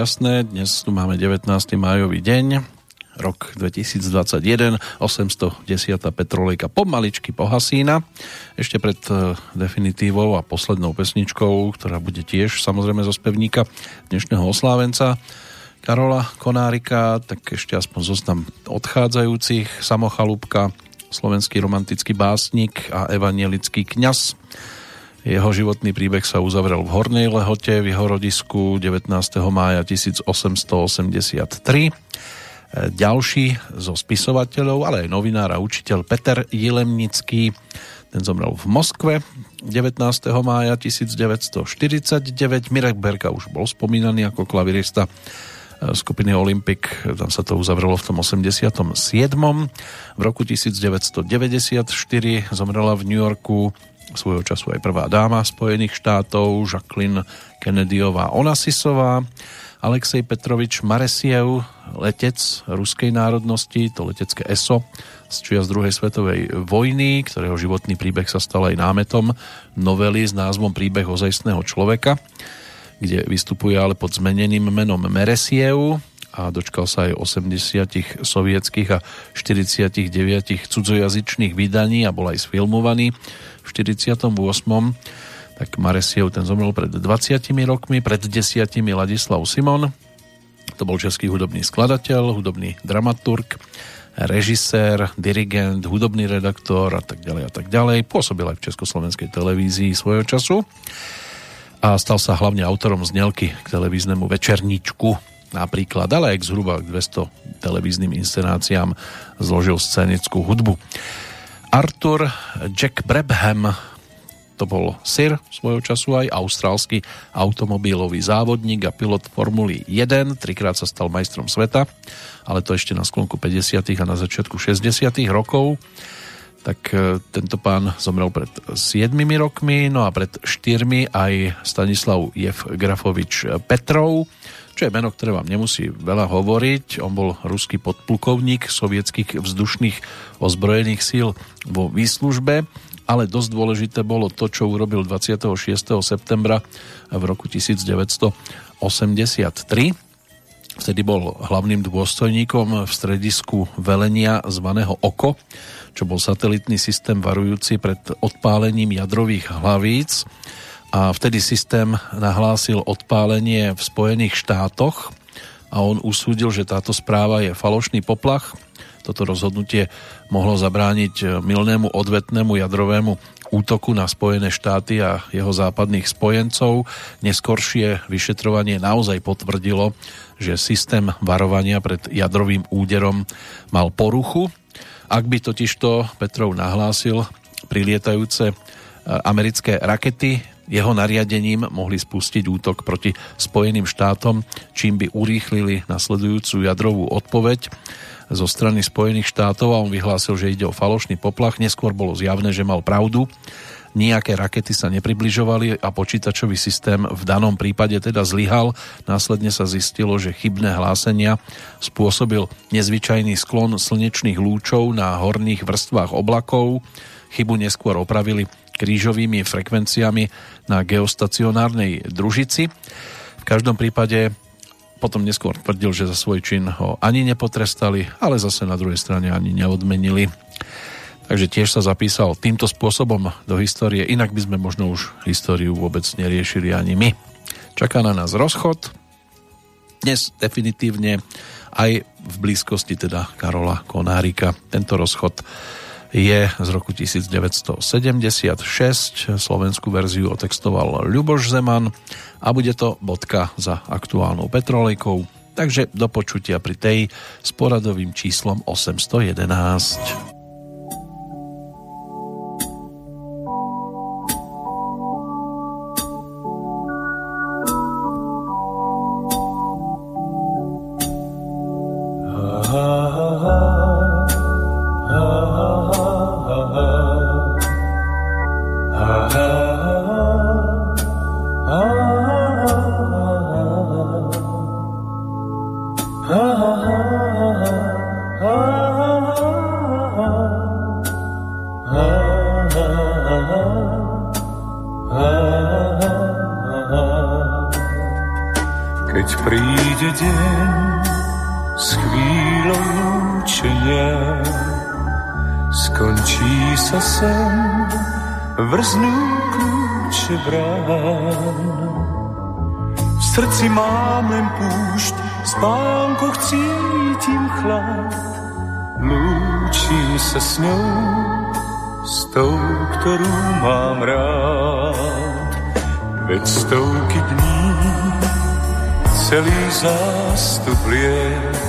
Jasné, dnes tu máme 19. májový deň, rok 2021, 810. petrolejka pomaličky pohasína. Ešte pred e, definitívou a poslednou pesničkou, ktorá bude tiež samozrejme zo spevníka dnešného oslávenca Karola Konárika, tak ešte aspoň zoznam odchádzajúcich, Samochalúbka, slovenský romantický básnik a evanielický kňaz jeho životný príbeh sa uzavrel v Hornej Lehote v jeho rodisku 19. mája 1883. E, ďalší zo spisovateľov, ale aj novinár a učiteľ Peter Jilemnický, ten zomrel v Moskve 19. mája 1949. Mirek Berka už bol spomínaný ako klavirista e, skupiny Olympic, tam sa to uzavrelo v tom 87. V roku 1994 zomrela v New Yorku svojho času aj prvá dáma Spojených štátov, Jacqueline Kennedyová Onasisová, Alexej Petrovič Maresiev, letec ruskej národnosti, to letecké ESO z čias druhej svetovej vojny, ktorého životný príbeh sa stal aj námetom novely s názvom Príbeh ozajstného človeka, kde vystupuje ale pod zmeneným menom Meresiev a dočkal sa aj 80 sovietských a 49 cudzojazyčných vydaní a bol aj sfilmovaný v 48. Tak Maresiev ten zomrel pred 20 rokmi, pred 10 Ladislav Simon, to bol český hudobný skladateľ, hudobný dramaturg, režisér, dirigent, hudobný redaktor a tak ďalej a tak ďalej. Pôsobil aj v Československej televízii svojho času a stal sa hlavne autorom znelky k televíznemu večerníčku napríklad, ale aj k zhruba 200 televíznym inscenáciám zložil scénickú hudbu. Arthur Jack Brabham to bol Sir svojho času aj austrálsky automobilový závodník a pilot Formuly 1, trikrát sa stal majstrom sveta, ale to ešte na sklonku 50. a na začiatku 60. rokov. Tak e, tento pán zomrel pred 7 rokmi, no a pred 4 aj Stanislav Jevgrafovič Petrov, čo je meno, ktoré vám nemusí veľa hovoriť. On bol ruský podplukovník sovietských vzdušných ozbrojených síl vo výslužbe, ale dosť dôležité bolo to, čo urobil 26. septembra v roku 1983. Vtedy bol hlavným dôstojníkom v stredisku velenia zvaného OKO, čo bol satelitný systém varujúci pred odpálením jadrových hlavíc a vtedy systém nahlásil odpálenie v Spojených štátoch a on usúdil, že táto správa je falošný poplach. Toto rozhodnutie mohlo zabrániť milnému odvetnému jadrovému útoku na Spojené štáty a jeho západných spojencov. Neskoršie vyšetrovanie naozaj potvrdilo, že systém varovania pred jadrovým úderom mal poruchu. Ak by totižto Petrov nahlásil prilietajúce americké rakety jeho nariadením mohli spustiť útok proti Spojeným štátom, čím by urýchlili nasledujúcu jadrovú odpoveď zo strany Spojených štátov a on vyhlásil, že ide o falošný poplach. Neskôr bolo zjavné, že mal pravdu. Nijaké rakety sa nepribližovali a počítačový systém v danom prípade teda zlyhal. Následne sa zistilo, že chybné hlásenia spôsobil nezvyčajný sklon slnečných lúčov na horných vrstvách oblakov. Chybu neskôr opravili krížovými frekvenciami na geostacionárnej družici. V každom prípade potom neskôr tvrdil, že za svoj čin ho ani nepotrestali, ale zase na druhej strane ani neodmenili. Takže tiež sa zapísal týmto spôsobom do histórie, inak by sme možno už históriu vôbec neriešili ani my. Čaká na nás rozchod, dnes definitívne aj v blízkosti teda Karola Konárika. Tento rozchod je z roku 1976. Slovenskú verziu otextoval Ľuboš Zeman a bude to bodka za aktuálnou petrolejkou. Takže do počutia pri tej s poradovým číslom 811. celý zástup liet,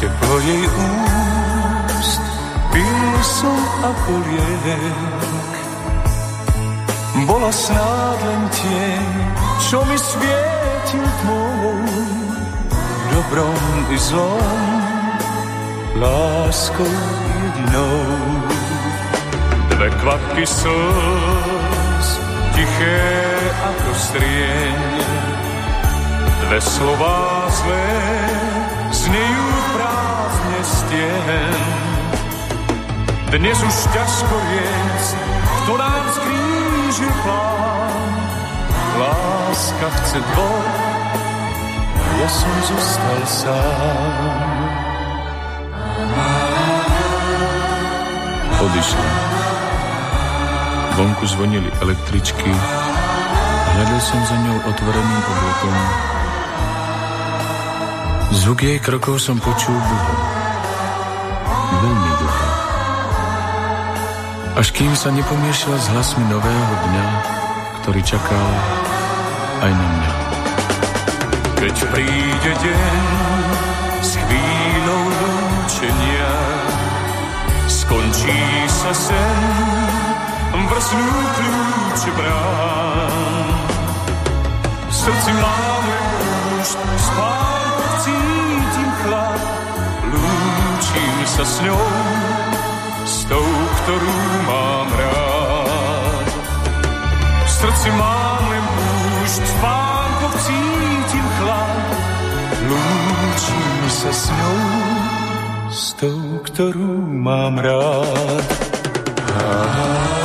teplo jej úst, pil som ako liek. Bola snáď len tieň, čo mi svietil tmou, dobrom i zlom, láskou jedinou. Dve kvapky slz, tiché ako strieň, dve slová zlé, znejú prázdne stien. Dnes už ťažko riec, kto nám skríži plán. Láska chce dvor, ja som zostal sám. Odišla. Vonku zvonili električky, hľadal som za ňou otvoreným oblokom. Zvuk jej krokov som počul dlho. Veľmi dlho. Až kým sa nepomiešala s hlasmi nového dňa, ktorý čakal aj na mňa. Keď príde deň s chvíľou lúčenia, skončí sa sen, vrznú kľúče brán. V srdci máme púšť, spánku sa s ňou, s tou, ktorú mám rád. V srdci mám len púšť, spánku cítim chlad, lúčim sa s ňou, s tou, ktorú mám rád. Oh